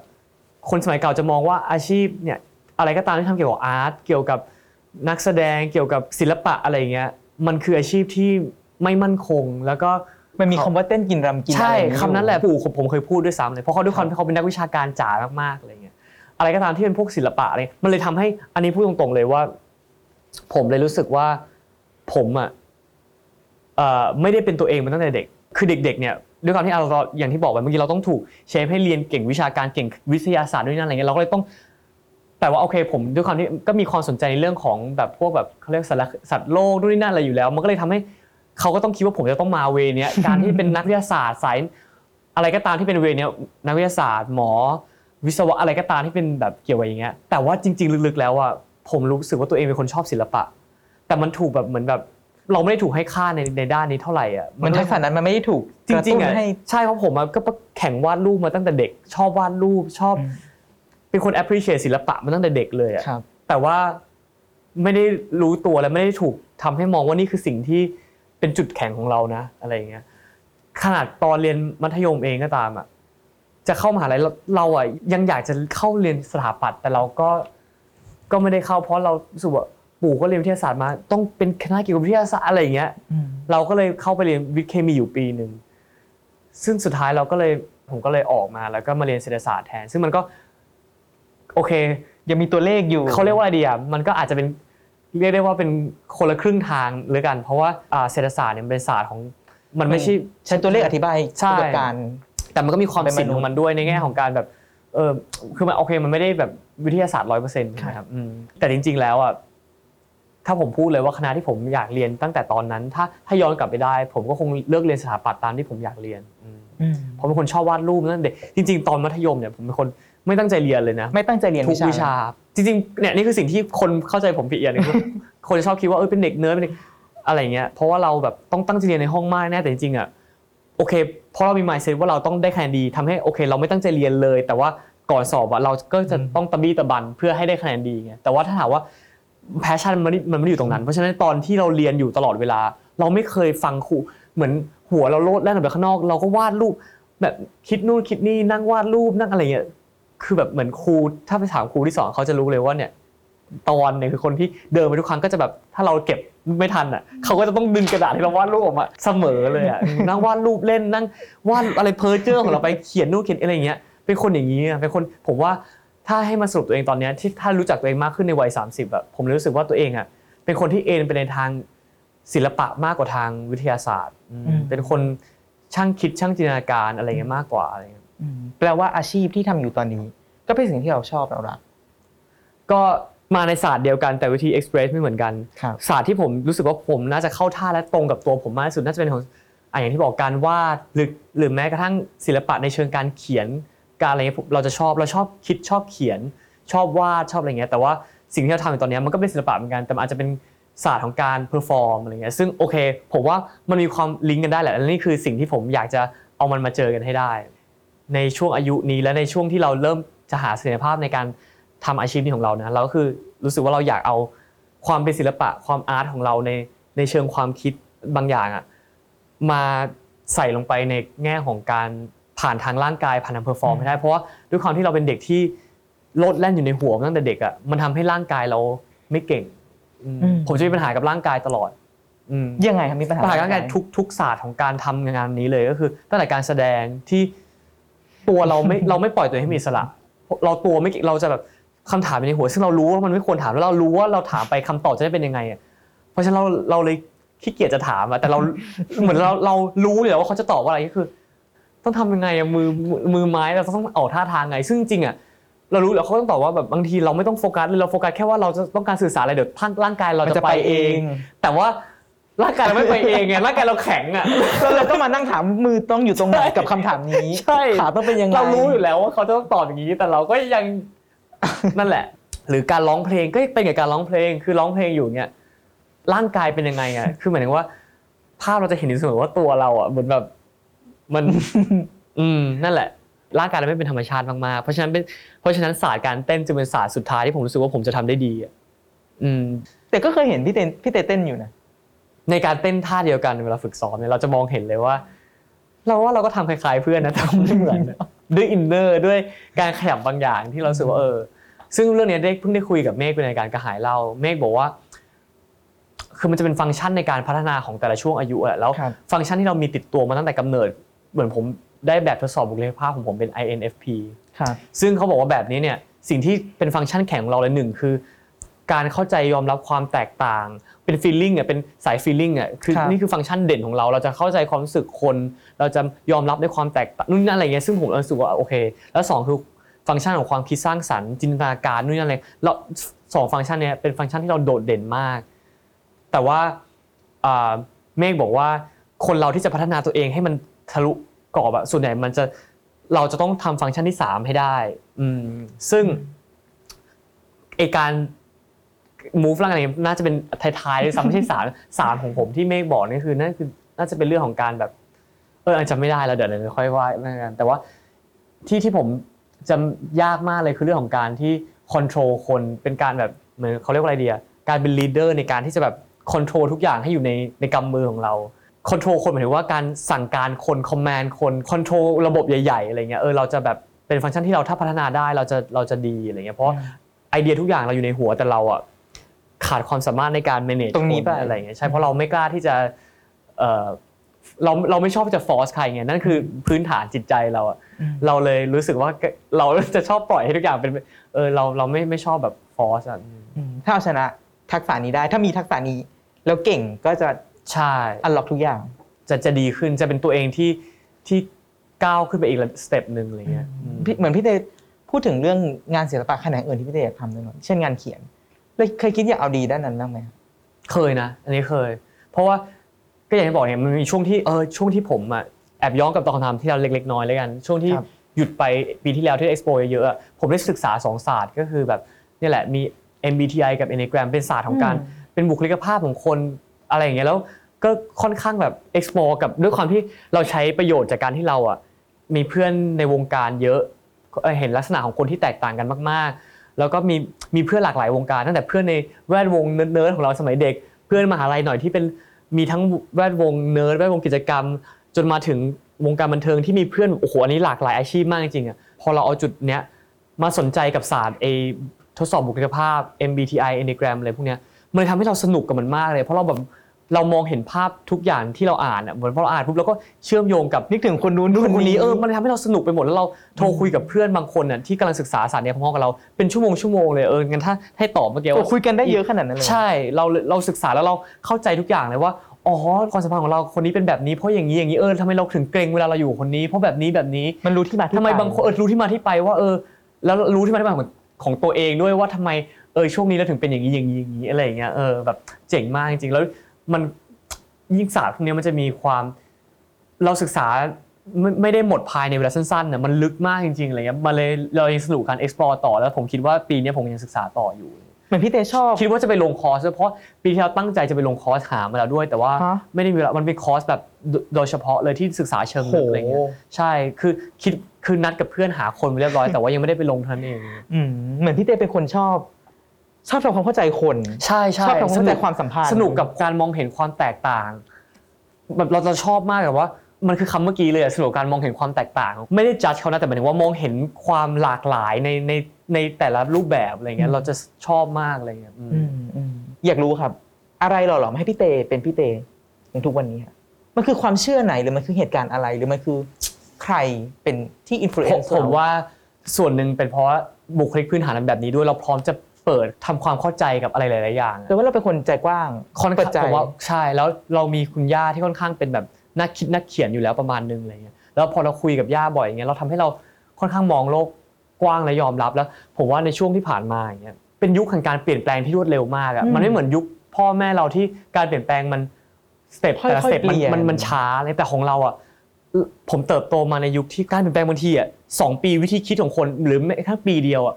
คนสมัยเก่าจะมองว่าอาชีพเนี่ยอะไรก็ตามที่ทำเกี่ยวกับอาร์ตเกี่ยวกับนักแสดงเกี่ยวกับศิลปะอะไรอย่างเงี้ยมันคืออาชีพที่ไม่มั่นคงแล้วก็ มันมีคำว่าเต้นกินรำกินใช่อะไรอย่างนี้คำนั้นแหละปู่ผมผมเคยพูดด้วยซ้ำเลยเพราะเขาด้วยความที่เขาเป็นนักวิชาการจ๋ามากๆอะไรเงี้ยอะไรก็ตามที่เป็นพวกศิลปะอะไรมันเลยทำให้อันนี้พูดตรงๆเลยว่า ผมเลยรู้สึกว่าผมอะเอ่อไม่ได้เป็นตัวเองมาตั้งแต่เด็ก คือเด็ก ๆ เนี่ยด้วยความที่เราเราอย่างที่บอกไปเมื่อกี้เราต้องถูกเชฟให้เรียนเก่งวิชาการเก่งวิทยาศาสตร์ด้วยนั่นอะไรเงี้ยเราก็เลยต้อง แต่ว่าโอเคผมด้วยความที่ก็มีความสนใจในเรื่องของแบบพวกแบบเขาเรียกสัตว์สัตว์โลกด้วยนนั่นอะไรอยู่แล้ว มันก็เลยทำให้ เขาก็ต้องคิดว่าผมจะต้องมาเวเนี้ยการที่เป็นนักวิทยาศาสตร์สายอะไรก็ตามที่เป็นเวเนี้ยนักวิทยาศาสตร์หมอ วิศวะอะไรก็ตามที่เป็นแบบเกี่ยวกับอย่างเงี้ยแต่ว่าจริง ๆ ลึกๆแล้วอะผมรู้สึกว่าตัวเองเป็นคนชอบศิลปะ แต่มันถูกแบบเหมือนแบบเราไม่ได้ถูกให้ค่าในในด้านนี้เท่าไหร่อะมันทักษะนั้นมันไม่ได้ถูกจริงๆกะอะตุ้นให้ใช่เพราะผมอะก็แข่งวาดรูปมาตั้งแต่เด็ก ชอบวาดรูปชอบอืมเป็นคน appreciate ศิลปะมาตั้งแต่เด็กเลยอะครับแต่ว่าไม่ได้รู้ตัวและไม่ได้ถูกทำให้มองว่านี่คือสิ่งที่ เป็นจุดแข็งของเรานะ อะไรอย่างเงี้ยขนาดตอนเรียนมัธยมเองก็ตามอะจะเข้ามหาลัยเราเราอะยังอยากจะเข้าเรียนสถาปัตย์แต่เราก็ก็ไม่ได้เข้า เพราะเรารู้สึกว่าปู่ก็เรียนวิทยาศาสตร์มา ต้องเป็นคณะเกี่ยวกับวิทยาศาสตร์อะไรอย่างเงี้ยเราก็เลยเข้าไปเรียนวิทย์เคมีอยู่ปีหนึ่งซึ่งสุดท้ายเราก็เลยผมก็เลยออกมาแล้วก็มาเรียนเศรษฐศาสตร์แทน ซึ่งมันก็ โอเค ยังมีตัวเลขอยู่เขาเรียกว่าอะไรดีอะมันก็อาจจะเป็น เรียกได้ว่าเป็นคนละครึ่งทางหรือกัน เพราะว่าอ่าเศรษฐศาสตร์เนี่ยมันเป็นศาสตร์ของมันไม่ใช่ใช้ตัวเลขอธิบายใช่กระบวนการแต่มันก็มีความเป็นมนุษย์ศิลป์ของมันด้วยในแง่ของการแบบเออคือมันโอเคมันไม่ได้แบบวิทยาศาสตร์ร้อยเปอร์เซ็นต์ใช่ไหมครับอืมแต่จริง ๆ แล้วอะถ้าผมพูดเลยว่าคณะที่ผมอยากเรียนตั้งแต่ตอนนั้น ถ้าถ้าย้อนกลับไปได้ ผมก็คงเลือกเรียนสถาปัตย์ตามที่ผมอยากเรียนอืมอืมเพราะเป็นคนชอบวาดรูปตั้งแต่เด็กจริง ๆ ตอนมัธยมเนี่ยผมเป็นคนไม่ตั้งใจเรียนเลยนะ ไม่ตั้งใจเรียนทุกวิชา จริงๆเนี่ยนี่คือสิ่งที่คนเข้าใจผมผิดอย่างหนึ่งคนชอบคิดว่าเออเป็นเด็กเนิร์ดเป็นเด็กอะไรเงี้ยเพราะว่าเราแบบต้องตั้งใจเรียนในห้องมากแน่แต่จริงๆอะโอเคเพราะเรามี mindset ว่าเราต้องได้คะแนนดีทำให้โอเค เราไม่ตั้งใจเรียนเลย แต่ว่าก่อนสอบอะเราก็จะต้องตะบี้ตะบันเพื่อให้ได้คะแนนดีไงแต่ว่าถ้าถามว่า passion มันมันไม่อยู่ตรงนั้น เพราะฉะนั้นตอนที่เราเรียนอยู่ตลอดเวลา เราไม่เคยฟังครูเหมือนหัวเราโลดแล่นออกไปข้างนอก เราก็วาดรูปแบบคิดนู่นคิดนี่นั่งวาดรูปนั่งอะไรเงี้ย คือแบบเหมือนครูถ้าไปถามครูที่สอนเขาจะรู้เลยว่าเนี่ยตอนเนี่ยคือคนที่เดินไปทุกครั้งก็จะแบบถ้าเราเก็บไม่ทันอะเขาก็จะต้องดึงกระดาษให้เราวาดรูปออกมาเสมอเลยอะนั่งวาดรูปเล่นนั่งวาดอะไรเพ้อเจ้อของเราไปเขียนนู่นเขียนอะไรอย่างเงี้ยเป็นคนอย่างนี้อะเป็นคนผมว่าถ้าให้มาสรุปตัวเองตอนเนี้ยที่ถ้ารู้จักตัวเองมากขึ้นในวัย 30แบบผมเลยรู้สึกว่าตัวเองอะเป็นคนที่เอนไปในทางศิลปะมากกว่าทางวิทยาศาสตร์อืมอืมเป็นคนช่างคิดช่างจินตนาการอะไรเงี้ยมากกว่าอะไรเงี้ยอืม แปลว่าอาชีพที่ทำอยู่ตอนนี้ ก็เป็นสิ่งที่เราชอบเรารักก็มาในศาสตร์เดียวกันแต่วิธีเอ็กซ์เพรสไม่เหมือนกันครับศาสตร์ที่ผมรู้สึกว่าผมน่าจะเข้าท่าและตรงกับตัวผมมากที่สุดน่าจะเป็นของอะอย่างที่บอกการวาดหรือหรือแม้กระทั่งศิลปะในเชิงการเขียนการอะไรเงี้ยผมเราจะชอบเราชอบคิดชอบเขียน ชอบวาดชอบอะไรเงี้ยแต่ว่าสิ่งที่เราทำอยู่ตอนเนี้ยมันก็เป็นศิลปะเหมือนกันแต่มันอาจจะเป็นศาสตร์ของการ perform อะไรเงี้ยซึ่งโอเค ผมว่ามันมีความลิงก์กันได้แหละและนี่คือสิ่งที่ผมอยากจะเอามันมาเจอกันให้ได้ ในช่วงอายุนี้และในช่วงที่เราเริ่มจะหาศักยภาพในการทำอาชีพนี้ของเรานะเราก็คือรู้สึกว่าเราอยากเอาความเป็นศิลปะความ art ของเราในในเชิงความคิดบางอย่างอะมาใส่ลงไปในแง่ของการผ่านทางร่างกายผ่านทาง perform ให้ได้ เพราะว่าด้วยความที่เราเป็นเด็กที่โลดแล่นอยู่ในหัวมาตั้งแต่เด็กอะมันทำให้ร่างกายเราไม่เก่งอืมอืมผมจะมีปัญหากับร่างกายตลอดอืมยังไงครับมีปัญหาปัญหาการทุกทุกศาสตร์ของการทำงานนี้เลยก็คือ ตั้งแต่การแสดงที่ ตัวเราไม่เราไม่ปล่อยตัวเองให้มีอิสระ เราตัวไม่เราจะแบบคำถามอยู่ในหัว ซึ่งเรารู้ว่ามันไม่ควรถามแล้วเรารู้ว่าเราถามไปคำตอบจะได้เป็นยังไงอะเพราะฉะนั้นเราเราเลยขี้เกียจจะถามอะแต่เราเหมือนเราเรารู้เลยว่าเขาจะตอบว่าอะไรก็คือ ต้องทำยังไงอะมือมือมือไม้เราต้องออกท่าทางไง ซึ่งจริงๆอะเรารู้แล้วเขาต้องตอบว่าแบบบางทีเราไม่ต้องโฟกัสเลยเราโฟกัสแค่ว่าเราจะต้องการสื่อสารอะไรเดี๋ยวทางร่างกายเรามันจะจะไปไปเอเองงแต่ว่า ร่างกายเราไม่ไปเองไงร่างกายเราแข็งอะ แล้วเราต้องมานั่งถามมือต้องอยู่ตรงไหนกับคำถามนี้ใช่ ขาต้องเป็นยังไงเรารู้อยู่แล้วว่าเขาจะต้องตอบอย่างนี้ แต่เราก็ยังนั่นแหละ หรือการร้องเพลงก็เป็นกับการร้องเพลง คือร้องเพลงอยู่เนี่ยร่างกายเป็นยังไงอะคือหมายถึงว่าภาพเราจะเห็นอยู่เสมอว่าตัวเราอะเหมือนแบบมัน อืมนั่นแหละ ร่างกายเราไม่เป็นธรรมชาติมากๆเพราะฉะนั้นเป็นเพราะฉะนั้นศาสตร์การเต้นจึงเป็นศาสตร์สุดท้ายที่ผมรู้สึกว่าผมจะทำได้ดีอะอืม แต่ก็เคยเห็นพี่เต้นพี่เต้เต้นอยู่นะ ในการเต้นท่าเดียวกันเวลาฝึกซ้อมเนี่ยเราจะมองเห็นเลยว่า เราว่าเราก็ทำคล้ายๆเพื่อนนะทำไม่เหมือนนะด้วยอินเนอร์ด้วยการขยับบางอย่างที่เรารู้สึกว่าเออ ซึ่งเรื่องเนี้ยได้เพิ่งได้คุยกับเมฆในการกระหายเล่าเมฆบอกว่า คือมันจะเป็นฟังก์ชันในการพัฒนาของแต่ละช่วงอายุแหละแล้วครับฟังก์ชันที่เรามีติดตัวมาตั้งแต่กำเนิด เหมือนผมได้แบบทดสอบบุคลิกภาพของผมเป็น INFP ครับซึ่งเขาบอกว่าแบบนี้เนี่ยสิ่งที่เป็นฟังก์ชันแข็งของเราเลยหนึ่งคือ การเข้าใจยอมรับความแตกต่าง เป็น feeling อะเป็นสาย feeling อะคือครับ นี่คือฟังก์ชันเด่นของเรา เราจะเข้าใจความรู้สึกคน เราจะยอมรับในความแตกต่างนู่นนั่นอะไรเงี้ยซึ่งผมรู้สึกว่าโอเค แล้วสองคือฟังก์ชันของความคิดสร้างสรรค์จินตนาการนู่นนั่นอะไรเราสองฟังก์ชันเนี้ยเป็นฟังก์ชันที่เราโดดเด่นมาก แต่ว่าอ่าเมฆบอกว่าคนเราที่จะพัฒนาตัวเองให้มันทะลุกรอบอะส่วนใหญ่มันจะเราจะต้องทำฟังก์ชันที่3ให้ได้ อืมซึ่ง ไอการ move ร่างกายเนี่ยน่าจะเป็นท้ายๆด้วยซ้ำไม่ใช่สามสามของผมที่เมฆบอกนี่คือนั่นคือน่าจะเป็นเรื่องของการแบบเออจำไม่ได้แล้วเดี๋ยวเดี๋ยวค่อยว่ากันแต่ว่าที่ที่ผมจำยากมากเลยคือเรื่องของการที่ control คนเป็นการแบบเหมือนเขาเรียกว่าอะไรเดียการเป็น leader ในการที่จะแบบ control ทุกอย่างให้อยู่ในในกำมือของเรา control คนหมายถึงว่าการสั่งการคน command คน control ระบบใหญ่ๆอะไรเงี้ยเออเราจะแบบเป็นฟังก์ชันที่เราถ้าพัฒนาได้เราจะเราจะดีอะไรเงี้ยเพราะไอเดียทุกอย่างเราอยู่ในหัวแต่เราอะ ขาดความสามารถในการ manage ตรงนี้คไปอะไรเงี้ยใช่เพราะเราไม่กล้าที่จะเออเราเราไม่ชอบจะ force ใครไงนั่นคือพื้นฐานจิตใจเราอะเราเลยรู้สึกว่าเราจะชอบปล่อยให้ทุกอย่างเป็นเออเราเราไม่ไม่ชอบแบบ force อะอืมถ้าเอาชนะทักษะนี้ได้ ถ้ามีทักษะนี้ แล้วเก่งก็จะใช่ unlock ทุกอย่าง จะจะดีขึ้นจะเป็นตัวเองที่ที่ก้าวขึ้นไปอีก step หนึ่งอะไรเงี้ยอืมพี่เหมือนพี่เตพูดถึงเรื่องงานศิลปะแขนงอื่นที่พี่เตอยากทำด้วยหน่อยเช่นงานเขียน เลยเคยคิดอยากเอาดีด้านนั้นบ้างไหมเคยนะ อันนี้เคย เพราะว่าก็อย่างที่บอกเนี่ยมันมีช่วงที่เออช่วงที่ผมอะแอบย้อนกลับตอนทำที่เราเล็กๆน้อยๆแล้วกันช่วงที่ครับหยุดไปปีที่แล้วที่เอ็กซ์โปเยอะๆอะผมได้ศึกษาสองศาสตร์ก็คือแบบนี่แหละมี MBTI กับ Enneagram เป็นศาสตร์ของการเป็นบุคลิกภาพของคนอะไรอย่างเงี้ยแล้วก็ค่อนข้างแบบ explore กับด้วยความที่เราใช้ประโยชน์จากการที่เราอะมีเพื่อนในวงการเยอะเอ่อเห็นลักษณะของคนที่แตกต่างกันมากๆ แล้วก็มีมีเพื่อนหลากหลายวงการตั้งแต่เพื่อนในแวดวงเนิร์ดของเราสมัยเด็ก เพื่อนมหาลัยหน่อยที่เป็นมีทั้งแวดวงเนิร์ดแวดวงกิจกรรม จนมาถึงวงการบันเทิงที่มีเพื่อนโอ้โหอันนี้หลากหลายอาชีพมากจริงๆอะพอเราเอาจุดเนี้ยมาสนใจกับศาสตร์ไอ้ทดสอบบุคลิกภาพ MBTI Enneagram อะไรพวกเนี้ยมันทำให้เราสนุกกับมันมากเลย เพราะเราแบบ เรามองเห็นภาพทุกอย่างที่เราอ่านอะเหมือนพอเราอ่านปุ๊บเราก็เชื่อมโยงกับนึกถึงคนนู้นนู่นคนนี้เออมันเลยทำให้เราสนุกไปหมดแล้วเราโทรคุยกับเพื่อนบางคนน่ะที่กำลังศึกษาศาสตร์เนี้ยพร้อมๆกับเราเป็นชั่วโมงชั่วโมงเลยเอองั้นถ้าให้ตอบเมื่อกี้โอ้ว่าคุยกันได้เยอะขนาดนั้นเลยใช่เราเราศึกษาแล้วเราเข้าใจทุกอย่างเลยว่าอ๋อความสัมพันธ์ของเราคนนี้เป็นแบบนี้เพราะอย่างนี้อย่างนี้เออทำไมเราถึงเกรงเวลาเราอยู่กับคนนี้เพราะแบบนี้แบบนี้มันรู้ที่มาที่ทำไมปบางคนเออรู้ที่มาที่ไปว่าเออ แล้วรู้ที่มาที่ไปของของตัวเองด้วยว่าทำไมเออช่วงนี้เราถึงเป็นอย่างนี้อย่างนี้อย่างนี้อะไรอย่างเงี้ยเออแบบเจ๋งมากจริงๆแล้ว มันยิ่งศาสตร์พวกเนี้ยมันจะมีความเราศึกษาไม่ไม่ได้หมดภายในเวลาสั้นๆน่ะมันลึกมากจริงๆอะไรเงี้ยมันเลยเรายังสนุกกับการ explore ต่อแล้วผมคิดว่าปีเนี้ยผมยังศึกษาต่ออยู่ เหมือนพี่เตชอบ คิดว่าจะไปลงคอร์สด้วยเพราะปีที่แล้วตั้งใจจะไปลงคอร์สหามาแล้วด้วย แต่ว่าฮะไม่ได้มีเวลามันเป็นคอร์สแบบโดโดยเฉพาะเลยที่ศึกษาเชิงลึกอะไรเงี้ยโหใช่คือคิดคือนัดกับเพื่อนหาคนไปเรียบร้อยแต่ว่ายังไม่ได้ไปลงเท่านั้นเอง อืมเหมือนพี่เตเป็นคนชอบ ชอบทำความเข้าใจคนใช่ใช่ชอบทำความเข้าใจความสัมพันธ์สนุกกับการมองเห็นความแตกต่าง แบบเราจะชอบมากแบบว่า มันคือคำเมื่อกี้เลยอะสนุกกับการมองเห็นความแตกต่าง ไม่ได้จัดเขานะแต่หมายถึงว่ามองเห็นความหลากหลายในในในแต่ละรูปแบบอะไรเงี้ยเราจะชอบมากอะไรเงี้ยอืมอืมอืมอยากรู้ครับ อะไรหล่อหลอมให้พี่เตเป็นพี่เตในทุกวันนี้ครับมันคือความเชื่อไหนหรือมันคือเหตุการณ์อะไรหรือมันคือใครเป็นที่อินฟลูเอผนมซ์ผมว่าส่วนหนึ่งเป็นเพราะว่าบุคลิกพื้นฐานมันแบบนี้ด้วยเราพร้อมจะ เปิดทำความเข้าใจกับอะไรหลาย ๆ อย่างอะแปลว่าเราเป็นคนใจกว้างค่อนเปิข้าดงใจผมว่าใช่แล้วเรามีคุณย่าที่ค่อนข้างเป็นแบบนักคิดนักเขียนอยู่แล้วประมาณนึงอะไรเงี้ยแล้วพอเราคุยกับย่าบ่อยอย่างเงี้ยเราทำให้เราค่อนข้างมองโลกกว้างและยอมรับแล้ว ผมว่าในช่วงที่ผ่านมาอย่างเงี้ยเป็นยุคแห่งการเปลี่ยนแปลงที่รวดเร็วมากอะอืมมันไม่เหมือนยุคพ่อแม่เราที่การเปลี่ยนแปลงมันสเต็ปแต่ละค่อยๆสเต็ปมันเปลี่ยนมันมันช้าเลยแต่ของเราอะผมเติบโตมาในยุคที่การเปลี่ยนแปลงบางทีอะสองปีวิธีคิดของคนหรือแม้กระทั่งปีเดียวอะ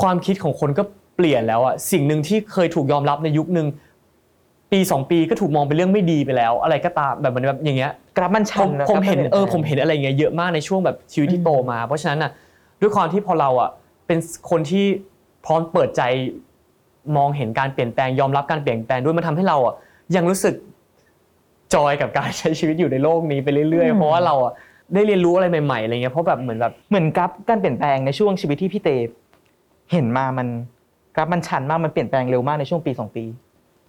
ความคิดของคนก็เปลี่ยนแล้วอะสิ่งหนึ่งที่เคยถูกยอมรับในยุคหนึ่งปีสองปีก็ถูกมองเป็นเรื่องไม่ดีไปแล้ว อะไรก็ตามแบบเหมือนแบบอย่างเงี้ยกราฟมันผชันมนะผมครับเห็นการปลี่ยเออแปลงผมเห็นอะไรอย่างเงี้ยเยอะมากในช่วงแบบชีวิตที่โตมา เพราะฉะนั้นอะด้วยความที่พอเราอะเป็นคนที่พร้อมเปิดใจมองเห็นการเปลี่ยนแปลงยอมรับการเปลี่ยนแปลงด้วยมันทำให้เราอะยังรู้สึกจอยกับการใช้ชีวิตอยู่ในโลกนี้ไปเรื่อยๆ เพราะว่าเราอะได้เรียนรู้อะไรใหม่ๆอะไรเงี้ยเพราะแบบเหมือนแบบเหมือนกราฟการเปลี่ยนแปลงในช่วงชีวิตที่พี่เต เห็นมามันกราฟมันชันมากมันเปลี่ยนแปลงเร็วมากในช่วงปีสองปี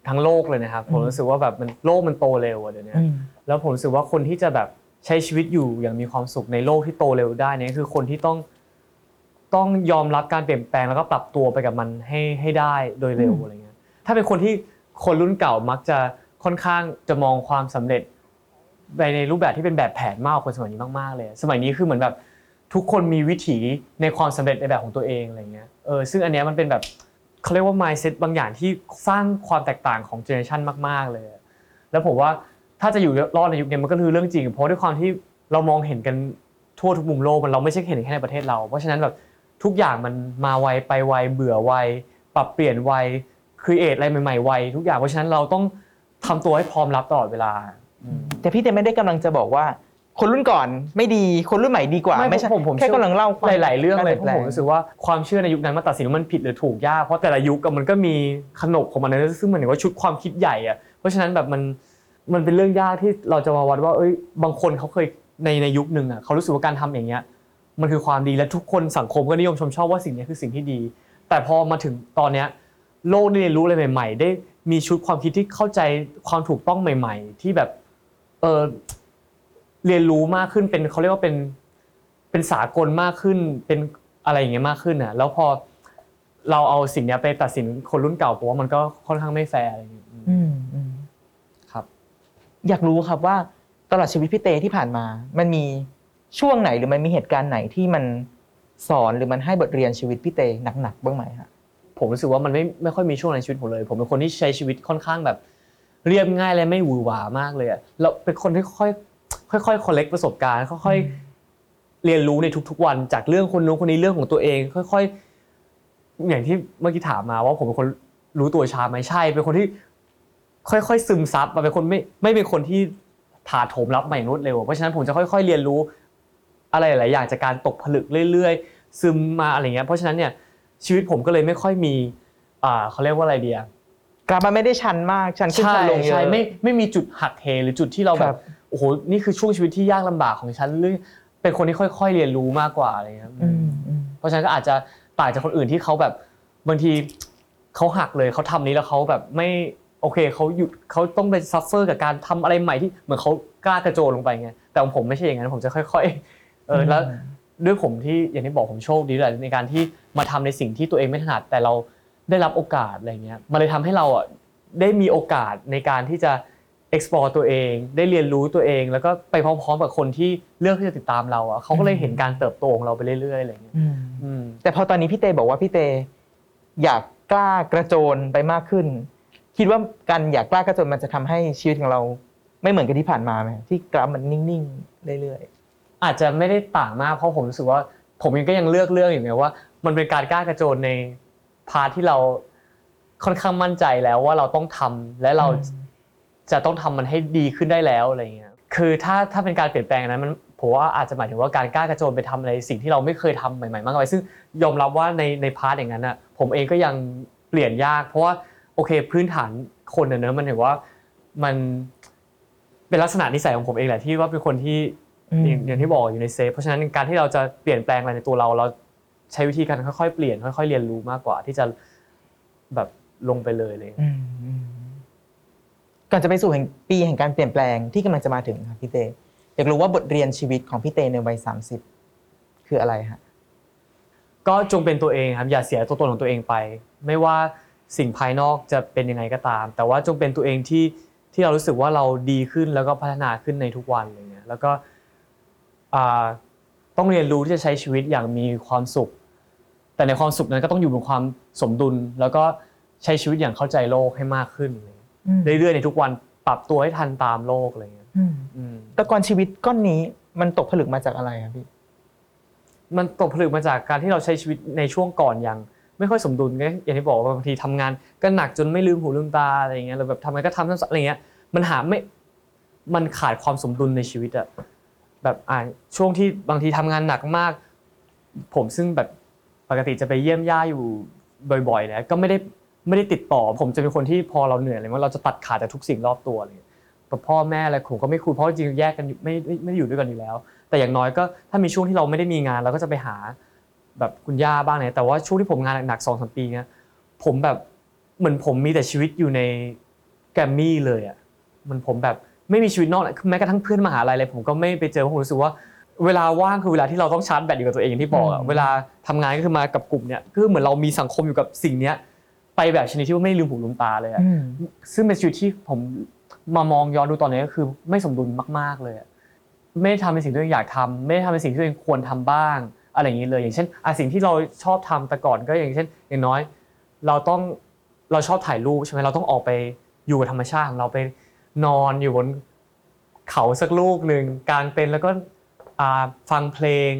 ทั้งโลกเลยนะครับ ผมรู้สึกว่าแบบมันโลกมันโตเร็วอะเดี๋ยวนี้แล้วผมรู้สึกว่าคนที่จะแบบใช้ชีวิตอยู่อย่างมีความสุขในโลกที่โตเร็วได้เนี่ยคือคนที่ต้องต้องยอมรับการเปลี่ยนแปลงแล้วก็ปรับตัวไปกับมันให้ให้ได้โดยเร็วอืมอะไรเงี้ยถ้าเป็นคนที่คนรุ่นเก่ามักจะค่อนข้างจะมองความสำเร็จไปในรูปแบบที่เป็นแบบแผนมากกว่าคนสมัยนี้มากๆเลย สมัยนี้คือเหมือนแบบ ทุกคนมีวิถีในความสำเร็จในแบบของตัวเองอะไรเงี้ยเออซึ่งอันเนี้ยมันเป็นแบบเขาเรียกว่า mindset บางอย่างที่สร้างความแตกต่างของเจเนอเรชันมาก ๆ เลย แล้วผมว่าถ้าจะอยู่รอดในยุคนี้มันก็คือเรื่องจริง เพราะด้วยความที่เรามองเห็นกันทั่วทุกมุมโลกมันเราไม่ใช่เห็นแค่ในประเทศเรา เพราะฉะนั้นแบบทุกอย่างมันมาไวไปไวเบื่อไวปรับเปลี่ยนไวครีเอทอะไรใหม่ๆไวทุกอย่างเพราะฉะนั้นเราต้องทำตัวให้พร้อมรับตลอดเวลาแต่พี่เตไม่ได้กำลังจะบอกว่า คนรุ่นก่อนไม่ดีคนรุ่นใหม่ดีกว่าไม่ไม่ใช่ผมผมแค่กำลังเล่าความหลาย ๆ เรื่องเลยกาเพปราะนผมแปลงรู้สึกว่าความเชื่อในยุคนั้นมาตัดสินว่ามันผิดหรือถูกยากเพราะแต่ละยุคอะมันก็มีขนบของมันนะซึ่งเหมือนว่าชุดความคิดใหญ่อะเพราะฉะนั้นแบบมันมันเป็นเรื่องยากที่เราจะมาวัดว่า เอ้ย บางคนเขาเคยในในยุคหนึ่งอะเขารู้สึกว่าการทำอย่างเงี้ย มันคือความดีและทุกคนสังคมก็นิยมชมชอบว่าสิ่งนี้คือสิ่งที่ดี แต่พอมาถึงตอนเนี้ยโลกได้เรียนรู้อะไรใหม่ ๆ ได้มีชุดความคิดที่เข้าใจความถูกต้องใหม่ ๆ ที่แบบเออ เรียนรู้มากขึ้นเป็นเขาเรียกว่าเป็นเป็นสากลมากขึ้นเป็นอะไรอย่างเงี้ยมากขึ้นอะแล้วพอเราเอาสิ่งเนี้ยไปตัดสินคนรุ่นเก่าผมว่ามันก็ค่อนข้างไม่แฟร์อะไรอย่างเงี้ยอืมอืมอืมครับ อยากรู้ครับว่าตลอดชีวิตพี่เตที่ผ่านมา มันมีช่วงไหนหรือมันมีเหตุการณ์ไหนที่มันสอนหรือมันให้บทเรียนชีวิตพี่เตหนักๆบ้างไหมฮะผมรู้สึกว่ามันไม่ไม่ค่อยมีช่วงในชีวิตผมเลย ผมเป็นคนที่ใช้ชีวิตค่อนข้างแบบ เรียบง่ายและไม่หวือหวามากเลยอะเราเป็นคนที่ค่อย ค่อยๆ collect ประสบการณ์ค่อยๆเรียนรู้ในทุก ๆ วัน จากเรื่องคนนู้นคนนี้เรื่องของตัวเอง ค่อย ๆ อย่างที่เมื่อกี้ถามมาว่าผมเป็นคนรู้ตัวช้าไหมใช่ เป็นคนที่ค่อยๆซึมซับมาเป็นคนไม่ไม่เป็นคนที่ถาโถมรับมาอย่างรวดเร็วเพราะฉะนั้นผมจะค่อย ๆ เรียนรู้อะไรหลายๆอย่างจากการตกผลึกเรื่อย ๆ ซึมมาอะไรเงี้ยเพราะฉะนั้นเนี่ยชีวิตผมก็เลยไม่ค่อยมีอ่าเขาเรียกว่าอะไรเดียกลับมาไม่ได้ชันมากชันขึ้นใช่ชันลงเยอะใช่ไม่ไม่มีจุดหักเหหรือจุดที่เราแบครับบ โอ้โหนี่คือช่วงชีวิตที่ยากลำบากของฉันหรือเป็นคนที่ค่อย ๆ เรียนรู้มากกว่าอะไรเงี้ยอืมอืมเพราะฉะนั้นก็อาจจะต่างจากคนอื่นที่เขาแบบบางทีเขาหักเลยเขาทำนี้แล้วเขาแบบไม่โอเคเขาหยุดเขาต้องไปซัฟเฟอร์กับการทำอะไรใหม่ที่เหมือนเขากล้ากระโจนลงไปไงแต่ของผมไม่ใช่อย่างนั้นผมจะค่อย ๆ เออแล้วด้วยผมที่อย่างที่บอกผมโชคดีด้วยในการที่มาทำในสิ่งที่ตัวเองไม่ถนัดแต่เราได้รับโอกาสอะไรเงี้ยมันเลยทำให้เราอะได้มีโอกาสในการที่จะ explore ตัวเองได้เรียนรู้ตัวเอง แล้วก็ไปพร้อมๆกับคนที่เลือกที่จะติดตามเราอะเขาก็เลยเห็นการเติบโตของเราไปเรื่อยๆอะไรเงี้ยอืมอืมแต่พอตอนนี้พี่เตบอกว่าพี่เต อยากกล้ากระโจนไปมากขึ้น คิดว่าการอยากกล้ากระโจนมันจะทำให้ชีวิตของเรา ไม่เหมือนกับที่ผ่านมาไหมที่กราฟมันนิ่งๆเรื่อยอาจจะไม่ได้ต่างมากเพราะผมรู้สึกว่า ผมเองก็ยังเลือกเรื่องอย่างเงี้ยว่า มันเป็นการกล้ากระโจนในพาร์ทที่เราค่อนข้างมั่นใจแล้วว่าเราต้องทำและๆเรา จะต้องทำมันให้ดีขึ้นได้แล้วอะไรเงี้ยคือถ้าถ้าเป็นการเปลี่ยนแปลงอันนั้นมันผมว่าอาจจะหมายถึงว่าการกล้ากระโจนไปทำอะไรสิ่งที่เราไม่เคยทำใหม่ๆมากมายซึ่งยอมรับว่าในใน part อย่างนั้นอะผมเองก็ยังเปลี่ยนยาก เพราะว่าโอเคพื้นฐานคนเนอะมันถือว่ามันเป็นลักษณะนิสัยของผมเองแหละที่ว่าเป็นคนที่อืมอย่างอย่างที่บอกอยู่ใน safe เพราะฉะนั้นการที่เราจะเปลี่ยนแปลงอะไรในตัวเราเราใช้วิธีการค่อยๆเปลี่ยนค่อยๆเรียนรู้มากกว่า ที่จะแบบลงไปเลยเลยอืมอืม ก่อนจะไปสู่แห่งปีแห่งการเปลี่ยนแปลงที่กำลังจะมาถึงครับพี่เตอยากรู้ว่าบทเรียนชีวิตของพี่เตในวัยสามสิบคืออะไรฮะก็จงเป็นตัวเองครับอย่าเสียตัวตนของตัวเองไป ไม่ว่าสิ่งภายนอกจะเป็นยังไงก็ตาม แต่ว่าจงเป็นตัวเองที่ที่เรารู้สึกว่าเราดีขึ้นแล้วก็พัฒนาขึ้นในทุกวันอะไรเงี้ยแล้วก็ต้องเรียนรู้ที่จะใช้ชีวิตอย่างมีความสุข แต่ในความสุขนั้นก็ต้องอยู่บนความสมดุล แล้วก็ใช้ชีวิตอย่างเข้าใจโลกให้มากขึ้น เงี้ยอืมเรื่อยๆในทุกวันปรับตัวให้ทันตามโลกอะไรเงี้ยอืมอืมแต่ก่อนชีวิตก้อนนี้มันตกผลึกมาจากอะไรครับพี่มันตกผลึกมาจากการที่เราใช้ชีวิตในช่วงก่อนอย่างไม่ค่อยสมดุลก็อย่างที่บอกว่าบางทีทำงานก็หนักจนไม่ลืมหูลืมตาอะไรเงี้ยหรือแบบทำอะไรก็ทำซ้ำๆอะไรเงี้ยมันหาไม่มันขาดความสมดุลในชีวิตอะแบบอ่าช่วงที่บางทีทำงานหนักมาก ผมซึ่งแบบปกติจะไปเยี่ยมย่าอยู่บ่อยๆเนี่ยก็ไม่ได้ ไม่ได้ติดต่อ ผมจะเป็นคนที่พอเราเหนื่อยอะไรว่าเราจะตัดขาดจากทุกสิ่งรอบตัวอะไรเงี้ยแบบพ่อแม่อะไรผมก็ไม่คุยเพราะจริงๆแยกกันอยู่ไม่ไม่ไม่ได้อยู่ด้วยกันอยู่แล้ว แต่อย่างน้อยก็ถ้ามีช่วงที่เราไม่ได้มีงานเราก็จะไปหาแบบคุณย่าบ้างเนี่ยแต่ว่าช่วงที่ผมงานหนักๆสองสามปีเนี่ยผมแบบเหมือนผมมีแต่ชีวิตอยู่ในแกรมมี่เลยอะเหมันผมแบบไม่มีชีวิตนอกคือแม้กระทั่งเพื่อนมหาลัยอะไรผมก็ไม่ไปเจอเพราะผมรู้สึกว่า เวลาว่างคือเวลาที่เราต้องชาร์จแบตอยู่กับตัวเองอย่างที่บอกอะอืมเวลาทำงานก็คือมากับกลุ่มเนี่ยคือเหมือนเรามีสังคมอยู่กับสิ่งเนี้ย ไปแบบชนิดที่ว่าไม่ลืมหูลืมตาเลยอะอืมซึ่งเป็นชีวิตที่ผมมามองย้อนดูตอนนี้ก็คือไม่สมดุลมาก ๆเลยอะไม่ได้ทำในสิ่งที่ตัวเองอยากทำไม่ได้ทำในสิ่งที่ตัวเองควรทำบ้าง อะไรอย่างนี้เลย อย่างเช่นอะสิ่งที่เราชอบทำแต่ก่อนก็อย่างเช่น อย่างน้อย เราต้องเราชอบถ่ายรูปใช่ไหมเราต้องออกไปอยู่กับธรรมชาติของเราไปนอนอยู่บนเขาสักลูกหนึ่งกลางเต็นท์แล้วก็อ่าฟังเพลง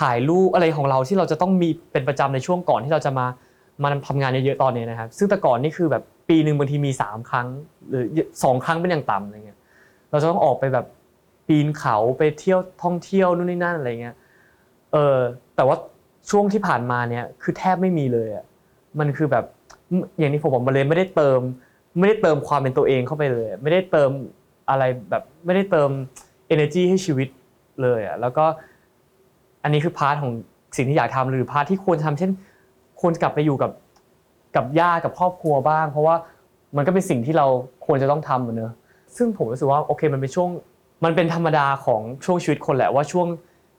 ถ่ายรูปอะไรของเราที่เราจะต้องมีเป็นประจำในช่วงก่อนที่เราจะมา มาทำงานเยอะๆตอนนี้นะครับ ซึ่งแต่ก่อนนี่คือแบบปีหนึ่งบางทีมีสามครั้ง หรือสองครั้งเป็นอย่างต่ำอะไรเงี้ยเราจะต้องออกไปแบบปีนเขาไปเที่ยวท่องเที่ยวนู่นนี่นั่นอะไรเงี้ยเออแต่ว่าช่วงที่ผ่านมาเนี่ยคือแทบไม่มีเลยอะมันคือแบบอย่างที่ผมบอกมาเลยไม่ได้เติม ไม่ได้เติมความเป็นตัวเองเข้าไปเลย ไม่ได้เติมอะไรแบบไม่ได้เติม energy ให้ชีวิตเลยอะแล้วก็อันนี้คือ part ของสิ่งที่อยากทำหรือ part ที่ควรทำเช่น ควรกลับไปอยู่กับกับญาติกับครอบครัวบ้าง เพราะว่ามันก็เป็นสิ่งที่เราควรจะต้องทำเหมือนเนอะซึ่งผมรู้สึกว่าโอเคมันเป็นช่วงมันเป็นธรรมดาของช่วงชีวิตคนแหละว่าช่วง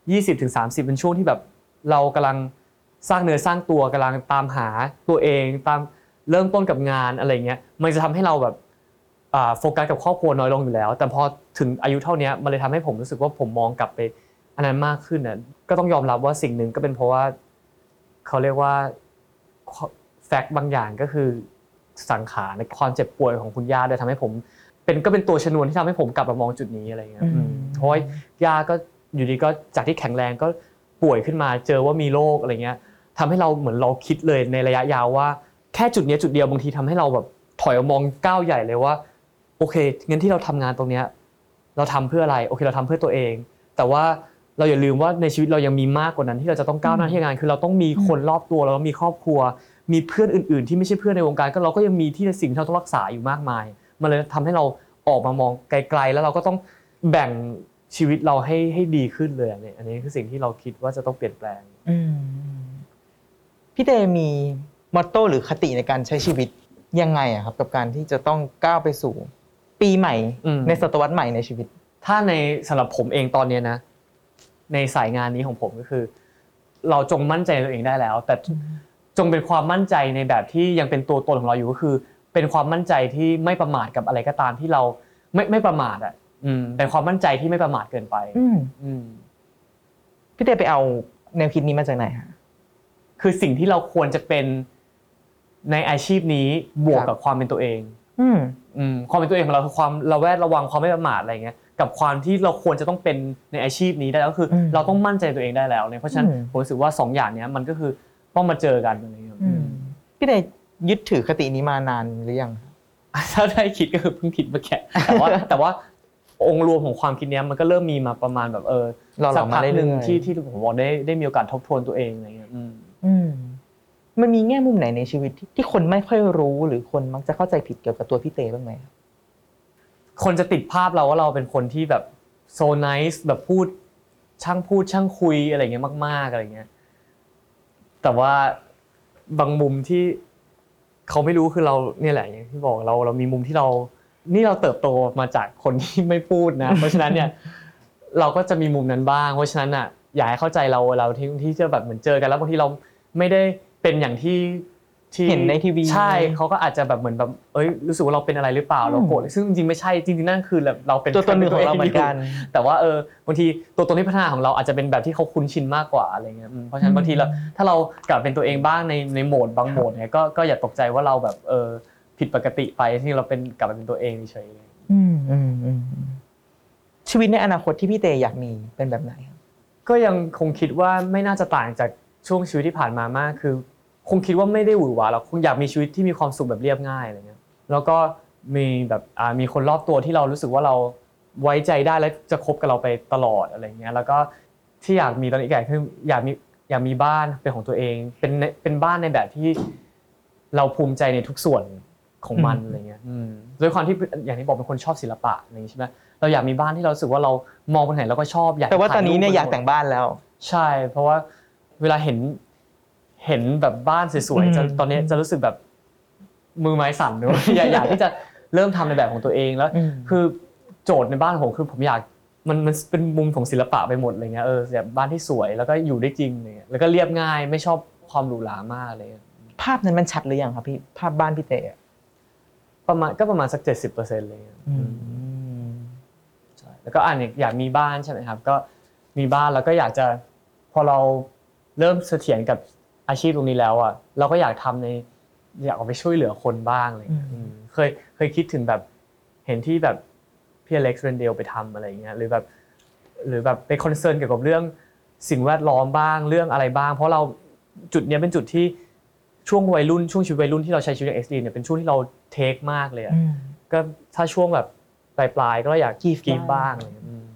20-30ถึง30 เป็นช่วงที่แบบเรากำลังสร้างเนื้อสร้างตัวกำลังตามหาตัวเอง ตามเริ่มต้นกับงานอะไรเงี้ยมันจะทำให้เราแบบโฟกัสกับครอบครัวน้อยลงอยู่แล้ว แต่พอถึงอายุเท่านี้มันเลยทำให้ผมรู้สึกว่าผมมองกลับไปอันนั้นมากขึ้นน่ะก็ต้องยอมรับว่าสิ่งหนึ่งก็เป็นเพราะว่าเขาเรียกว่า แฟกต์บางอย่างก็คือสังขารในความเจ็บป่วยของคุณย่าด้วยทำให้ผม เป็นก็เป็นตัวชนวนที่ทำให้ผมกลับมามองจุดนี้อะไรเงี้ยอืมอืมเพราะว่าย่าก็อยู่ดีก็จากที่แข็งแรงก็ป่วยขึ้นมาเจอว่ามีโรคอะไรเงี้ยทำให้เราเหมือนเราคิดเลยในระยะยาวว่า แค่จุดเนี้ยจุดเดียวบางทีทำให้เราแบบถอยมามองก้าวใหญ่เลยว่า โอเคงั้นที่เราทำงานตรงเนี้ยเราทำเพื่ออะไรโอเคเราทำเพื่อตัวเอง แต่ว่า เราอย่าลืมว่าในชีวิตเรายังมีมากกว่านั้นที่เราจะต้องก้าวหน้าที่งาน คือเราต้องมีคนรอบตัวเรามีครอบครัว มีเพื่อนอื่น ๆ ที่ไม่ใช่เพื่อนในวงการก็เราก็ยังมีที่สิ่งที่เราต้องรักษาอยู่มากมาย มันเลยทำให้เราออกมามองไกล ๆ แล้วเราก็ต้องแบ่งชีวิตเราให้ให้ดีขึ้นเลยอันนี้อันนี้คือสิ่งที่เราคิดว่าจะต้องเปลี่ยนแปลงอืมพี่เตมีมอตโต้หรือคติในการใช้ชีวิตยังไงอะครับ กับการที่จะต้องก้าวไปสู่ ปีใหม่อืมในศตวรรษใหม่ในชีวิต ถ้าในสำหรับผมเองตอนเนี้ยนะ ในสายงานนี้ของผมก็คือ เราจงมั่นใจในตัวเองได้แล้ว แต่จงเป็นความมั่นใจในแบบที่ยังเป็นตัวตนของเราอยู่ก็คือ เป็นความมั่นใจที่ไม่ประมาทกับอะไรก็ตามที่เราไม่ไม่ประมาทอะอืมเป็นความมั่นใจที่ไม่ประมาทเกินไป อืมอืมพี่เตไปเอาแนวคิดนี้มาจากไหนฮะคือสิ่งที่เราควรจะเป็นในอาชีพนี้บวกครับกับความเป็นตัวเอง อืมอืมความเป็นตัวเองของเราคือความระแวดระวังความไม่ประมาทอะไรเงี้ย กับความที่เราควรจะต้องเป็นในอาชีพนี้ได้แล้วก็คืออมเราต้องมั่นใจตัวเองได้แล้วเนี่ยเพราะฉะนั้นอืมผมรู้สึกว่าสองอย่างเนี้ยมันก็คือต้องมาเจอกันอะไรเงี้ยอืมพี่เตยึดถือคตินี้มานานหรือยังถ้าได้คิดก็คือเพิ่งคิดเมื่อกี้แต่ว่าแต่ว่าองค์รวมของความคิดเนี้ยมันก็เริ่มมีมาประมาณแบบเออหล่อๆสักพักมาเรื่อยๆหนึ่งที่ที่ผมบอกได้ได้มีโอกาสทบทวนตัวเองอะไรเงี้ยอืมอืมมันมีแง่มุมไหนในชีวิตที่ที่คนไม่ค่อยรู้หรือคนมักจะเข้าใจผิดเกี่ยวกับตัวพี่เตบ้างไหมครับ คนจะติดภาพเราว่าเราเป็นคนที่แบบโซน i c e แบบพูดช่างพูดช่างคุยอะไรเงี้ยมาก ๆอะไรเงี้ย แต่ว่าบางมุมที่เขาไม่รู้คือเราเนี่ยแหละอย่างที่บอกเราเรามีมุมที่เรา นี่เราเติบโตมาจากคนที่ไม่พูดนะ เพราะฉะนั้นเนี่ยเราก็จะมีมุมนั้นบ้าง เพราะฉะนั้นอะอยากให้เข้าใจเราเราที่ที่จะแบบเหมือนเจอกันแล้วบางทีเราไม่ได้เป็นอย่างที่ ที่เห็นในทีวีใช่เขาก็อาจจะแบบเหมือนแบบเอ้ยรู้สึกว่าเราเป็นอะไรหรือเปล่าเราโกรธซึ่งจริงๆไม่ใช่จริงๆนั่นคือแบบเราเป็นตัวตนหนึ่งของเราเหมือนกัน แต่ว่าเออบางทีตัวตนที่พัฒนาของเราอาจจะเป็นแบบที่เขาคุ้นชินมากกว่าอะไรเงี้ยอืมเพราะฉะนั้นบางทีเราถ้าเรากลับเป็นตัวเองบ้างในในโหมดบางโหมดเนี่ยก็ก็อย่าตกใจว่าเราแบบเออผิดปกติไปที่เราเป็นกลับมาเป็นตัวเองเฉยๆอืมอืมอืมอืมชีวิตในอนาคตที่พี่เตอยากมีเป็นแบบไหนครับก็ยังคงคิดว่าไม่น่าจะต่างจากช่วงชีวิตที่ผ่านมามากคือ คงคิดว่าไม่ได้หวือหวาเราคงอยากมีชีวิตที่มีความสุขแบบเรียบง่ายอะไรเงี้ยแล้วก็มีแบบอ่ามีคนรอบตัวที่เรารู้สึกว่าเราไว้ใจได้และจะคบกับเราไปตลอดอะไรเงี้ยแล้วก็ที่อยากมีตอนนี้อีกอย่างคืออยากมีอยากมีบ้านเป็นของตัวเอง เป็นในเป็นบ้านในแบบที่เราภูมิใจในทุกส่วนของมันอืมอะไรเงี้ยอืมด้วยความที่อย่างที่บอกเป็นคนชอบศิลปะอะไรอย่างงี้ใช่ไหมเราอยากมีบ้านที่เรารู้สึกว่าเรามองไปไหนเราก็ชอบอยากแต่ว่าตอนนี้เนี่ยถ่อยากแต่งบ้านแล้ว ใช่ เพราะว่าเวลาเห็น เห็นแบบบ้านสวยอืมๆจะตอนนี้จะรู้สึกแบบมือไม้สั่นด้วยอยากอยากที่จะเริ่มทำในแบบของตัวเองแล้วอืมคือโจทย์ในบ้านผมคือผมอยากมันมันเป็นมุมของศิลปะไปหมดอะไรเงี้ยเออแบบบ้านที่สวยแล้วก็อยู่ได้จริงอะไรเลยแล้วก็เรียบง่ายไม่ชอบความหรูหรามากอะไรเลยภาพนั้นมันชัดหรือยังครับพี่ภาพบ้านพี่เตอะประมาณก็ประมาณสักเจ็ดสิบเปอร์เซ็นต์เลยอืมใช่แล้วก็อ่านอยากมีบ้านใช่ไหมครับ ก็มีบ้านแล้วก็อยากจะพอเราเริ่มเสถียรกับ อาชีพตรงนี้แล้วอะเราก็อยากทำในอยากออกไปช่วยเหลือคนบ้างอะไรอย่างเงี้ยอืมอืมเคยเคยคิดถึงแบบเห็นที่แบบพี่อเล็กซ์เรนเดลไปทำอะไรอย่างเงี้ยหรือแบบหรือแบบไป concern เกี่ยวกับเรื่องสิ่งแวดล้อมบ้างเรื่องอะไรบ้าง เพราะเราจุดเนี้ยเป็นจุดที่ช่วงวัยรุ่นช่วงชีวิตวัยรุ่นที่เราใช้ชีวิตอย่างเอ็กซ์ดีเนี่ยเป็นช่วงที่เรา take มากเลยอะอืมก็ถ้าช่วงแบบปลายๆก็อยาก Give กีฟบ้าบ้างงอะไรอย่างเงี้ยอืม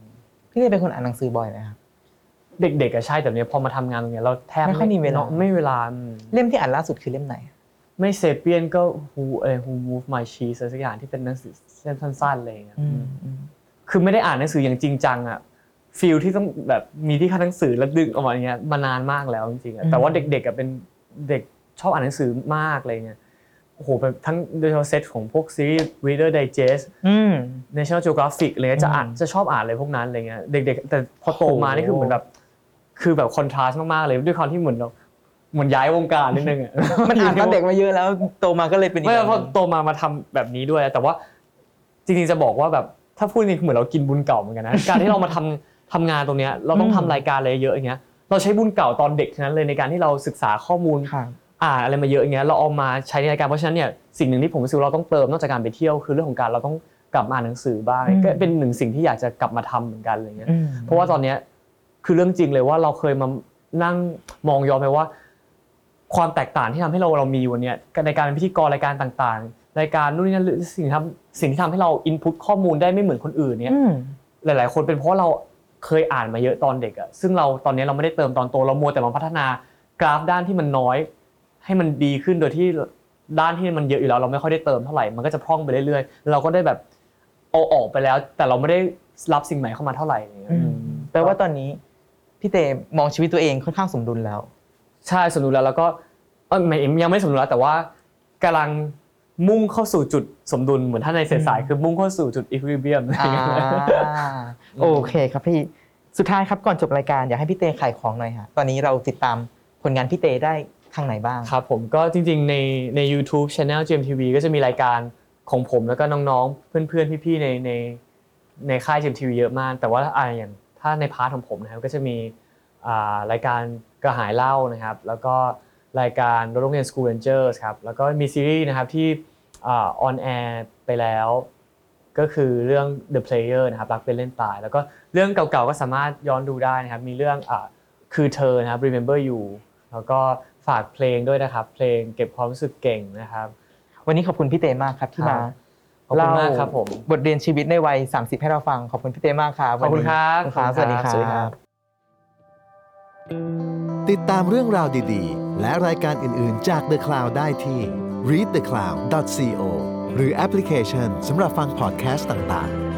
พี่เตเป็นคนอ่านหนังสือบ่อยไหมครับ เด็กๆอะใช่แต่เนี้ยพอมาทำงานตรงเนี้ยเราแทบไม่ค่อยมีเวลา ไม่เวลาอืมเล่มที่อ่านล่าสุดคือเล่มไหน ไม่เซเปียนก็ who เออ who move my cheese อะไรสักอย่างที่เป็นหนังสือเล่มสั้นๆอะไรอย่างเงี้ยอือืมมอืมคือไม่ได้อ่านหนังสืออย่างจริงจังอะฟีลที่ต้องแบบมีที่ค่าหนังสือแล้วดึงออกมาอย่างเงี้ยมานานมากแล้วจริงๆอะแต่ว่าเด็กๆอะเป็นเด็กชอบอ่านหนังสือมากอะไรเงี้ยโอ้โหแบบทั้งโดยเฉพาะเซตของพวกซีรีส์ Reader Digest อืม National Geographic อะไรเงี้ยจะอ่านอืมจะชอบอ่านอะไรพวกนั้นอะไรเงี้ยเด็กๆ แต่พอโตมาโอ้โหนี่คือเหมือนแบบ คือแบบคอนทราสต์มากๆเลยด้วยความที่เหมือนเราเหมือนย้ายวงการนิดนึงอะมันอ่านตอนเด็กมาเยอะแล้วโตมาก็เลยเป็นอีกไม่แบบพอหนึ่งโตมามาทำแบบนี้ด้วย แต่ว่าจริงๆจะบอกว่าแบบถ้าพูดจริงๆเหมือนเรากินบุญเก่าเหมือนกันนะการที่เรามาทำทำงานตรงเนี้ยเราต้องทำรายการอะไรเยอะอย่างเงี้ยเราใช้บุญเก่าตอนเด็กทั้งนั้นเลยในการที่เราศึกษาข้อมูลครับอ่านอะไรมาเยอะอย่างเงี้ยเราเอามาใช้ในรายการเพราะฉะนั้นเนี่ยสิ่งหนึ่งที่ผมรู้สึกว่าเราต้องเติมนอกจากการไปเที่ยวคือเรื่องของการเราต้องกลับมาอ่านหนังสือบ้างอืมก็เป็นหนึ่งสิ่งที่อยากจะกลับมาทำเหมือนกันอะไรเงี้ยอืมเพราะว่าตอนเนี้ย คือเรื่องจริงเลยว่าเราเคยมานั่งมองย้อนไปว่า ความแตกต่างที่ทำให้เราเรามีวันเนี้ยในการเป็นพิธีกรรายการต่างๆรายการนู่นนี่นั่นหรือสิ่งที่ทำสิ่งที่ทำให้เราอินพุตข้อมูลได้ไม่เหมือนคนอื่นเนี่ยอืมหลาย ๆ คนเป็นเพราะเราเคยอ่านมาเยอะตอนเด็กอะซึ่งเราตอนนี้เราไม่ได้เติมตอนโตเราโมวแต่มาพัฒนากราฟด้านที่มันน้อย ให้มันดีขึ้นโดยที่ด้านที่มันเยอะอยู่แล้วเราไม่ค่อยได้เติมเท่าไหร่มันก็จะพร่องไปเรื่อยๆ เราก็ได้แบบเอาออกไปแล้ว แต่เราไม่ได้รับสิ่งใหม่เข้ามาเท่าไหร่อะไรเงี้ยอืมอืมแปลว่าตอนนี้ พี่เตมองชีวิตตัวเองค่อนข้างสมดุลแล้ว ใช่สมดุลแล้วแล้วก็เอ้ยไม่ยังไม่สมดุลแล้วแต่ว่ากำลังมุ่งเข้าสู่จุดสมดุลเหมือนถ้าในเศรษฐศาสตร์คือมุ่งเข้าสู่จุดอีควิเบียมอ่าโอเครับพี่สุดท้ายครับก่อนจบรายการอยากให้พี่เตขายของหน่อยฮะตอนนี้เราติดตามผลงานพี่เตได้ทางไหนบ้างครับผมก็จริงๆในใน YouTube Channel GMMTV ก็จะมีรายการของผมแล้วก็น้องๆ เพื่อนๆ พี่ๆในในในค่าย GMMTV เยอะมาก แต่ว่าอ่าอย่าง ถ้าใน part ของผมนะครับก็จะมีอ่ารายการกระหายเล่านะครับ แล้วก็รายการโรงเรียน School Rangers ครับแล้วก็มีซีรีส์นะครับที่อ่า on air ไปแล้ว ก็คือเรื่อง The Player นะครับรักเป็นเล่นตาย แล้วก็เรื่องเก่าๆก็สามารถย้อนดูได้นะครับมีเรื่องอ่าคือเธอนะครับ Remember You แล้วก็ฝากเพลงด้วยนะครับ เพลงเก็บความรู้สึกเก่งนะครับ วันนี้ขอบคุณพี่เตมากครับที่ครัมาบข อบคุณมากครับผมบทเรียนชีวิตในวัย 30 ให้เราฟัง ขอบคุณพี่เตมากครับขอบคุณครับวันนี้ครับสวัสดีคสวัสดีครัรับบติดตามเรื่องราวดีๆ และรายการอื่นๆ จาก The Cloud ได้ที่ readthecloud.co หรือแอปพลิเคชันสำหรับฟังพอดแคสต์ต่างๆ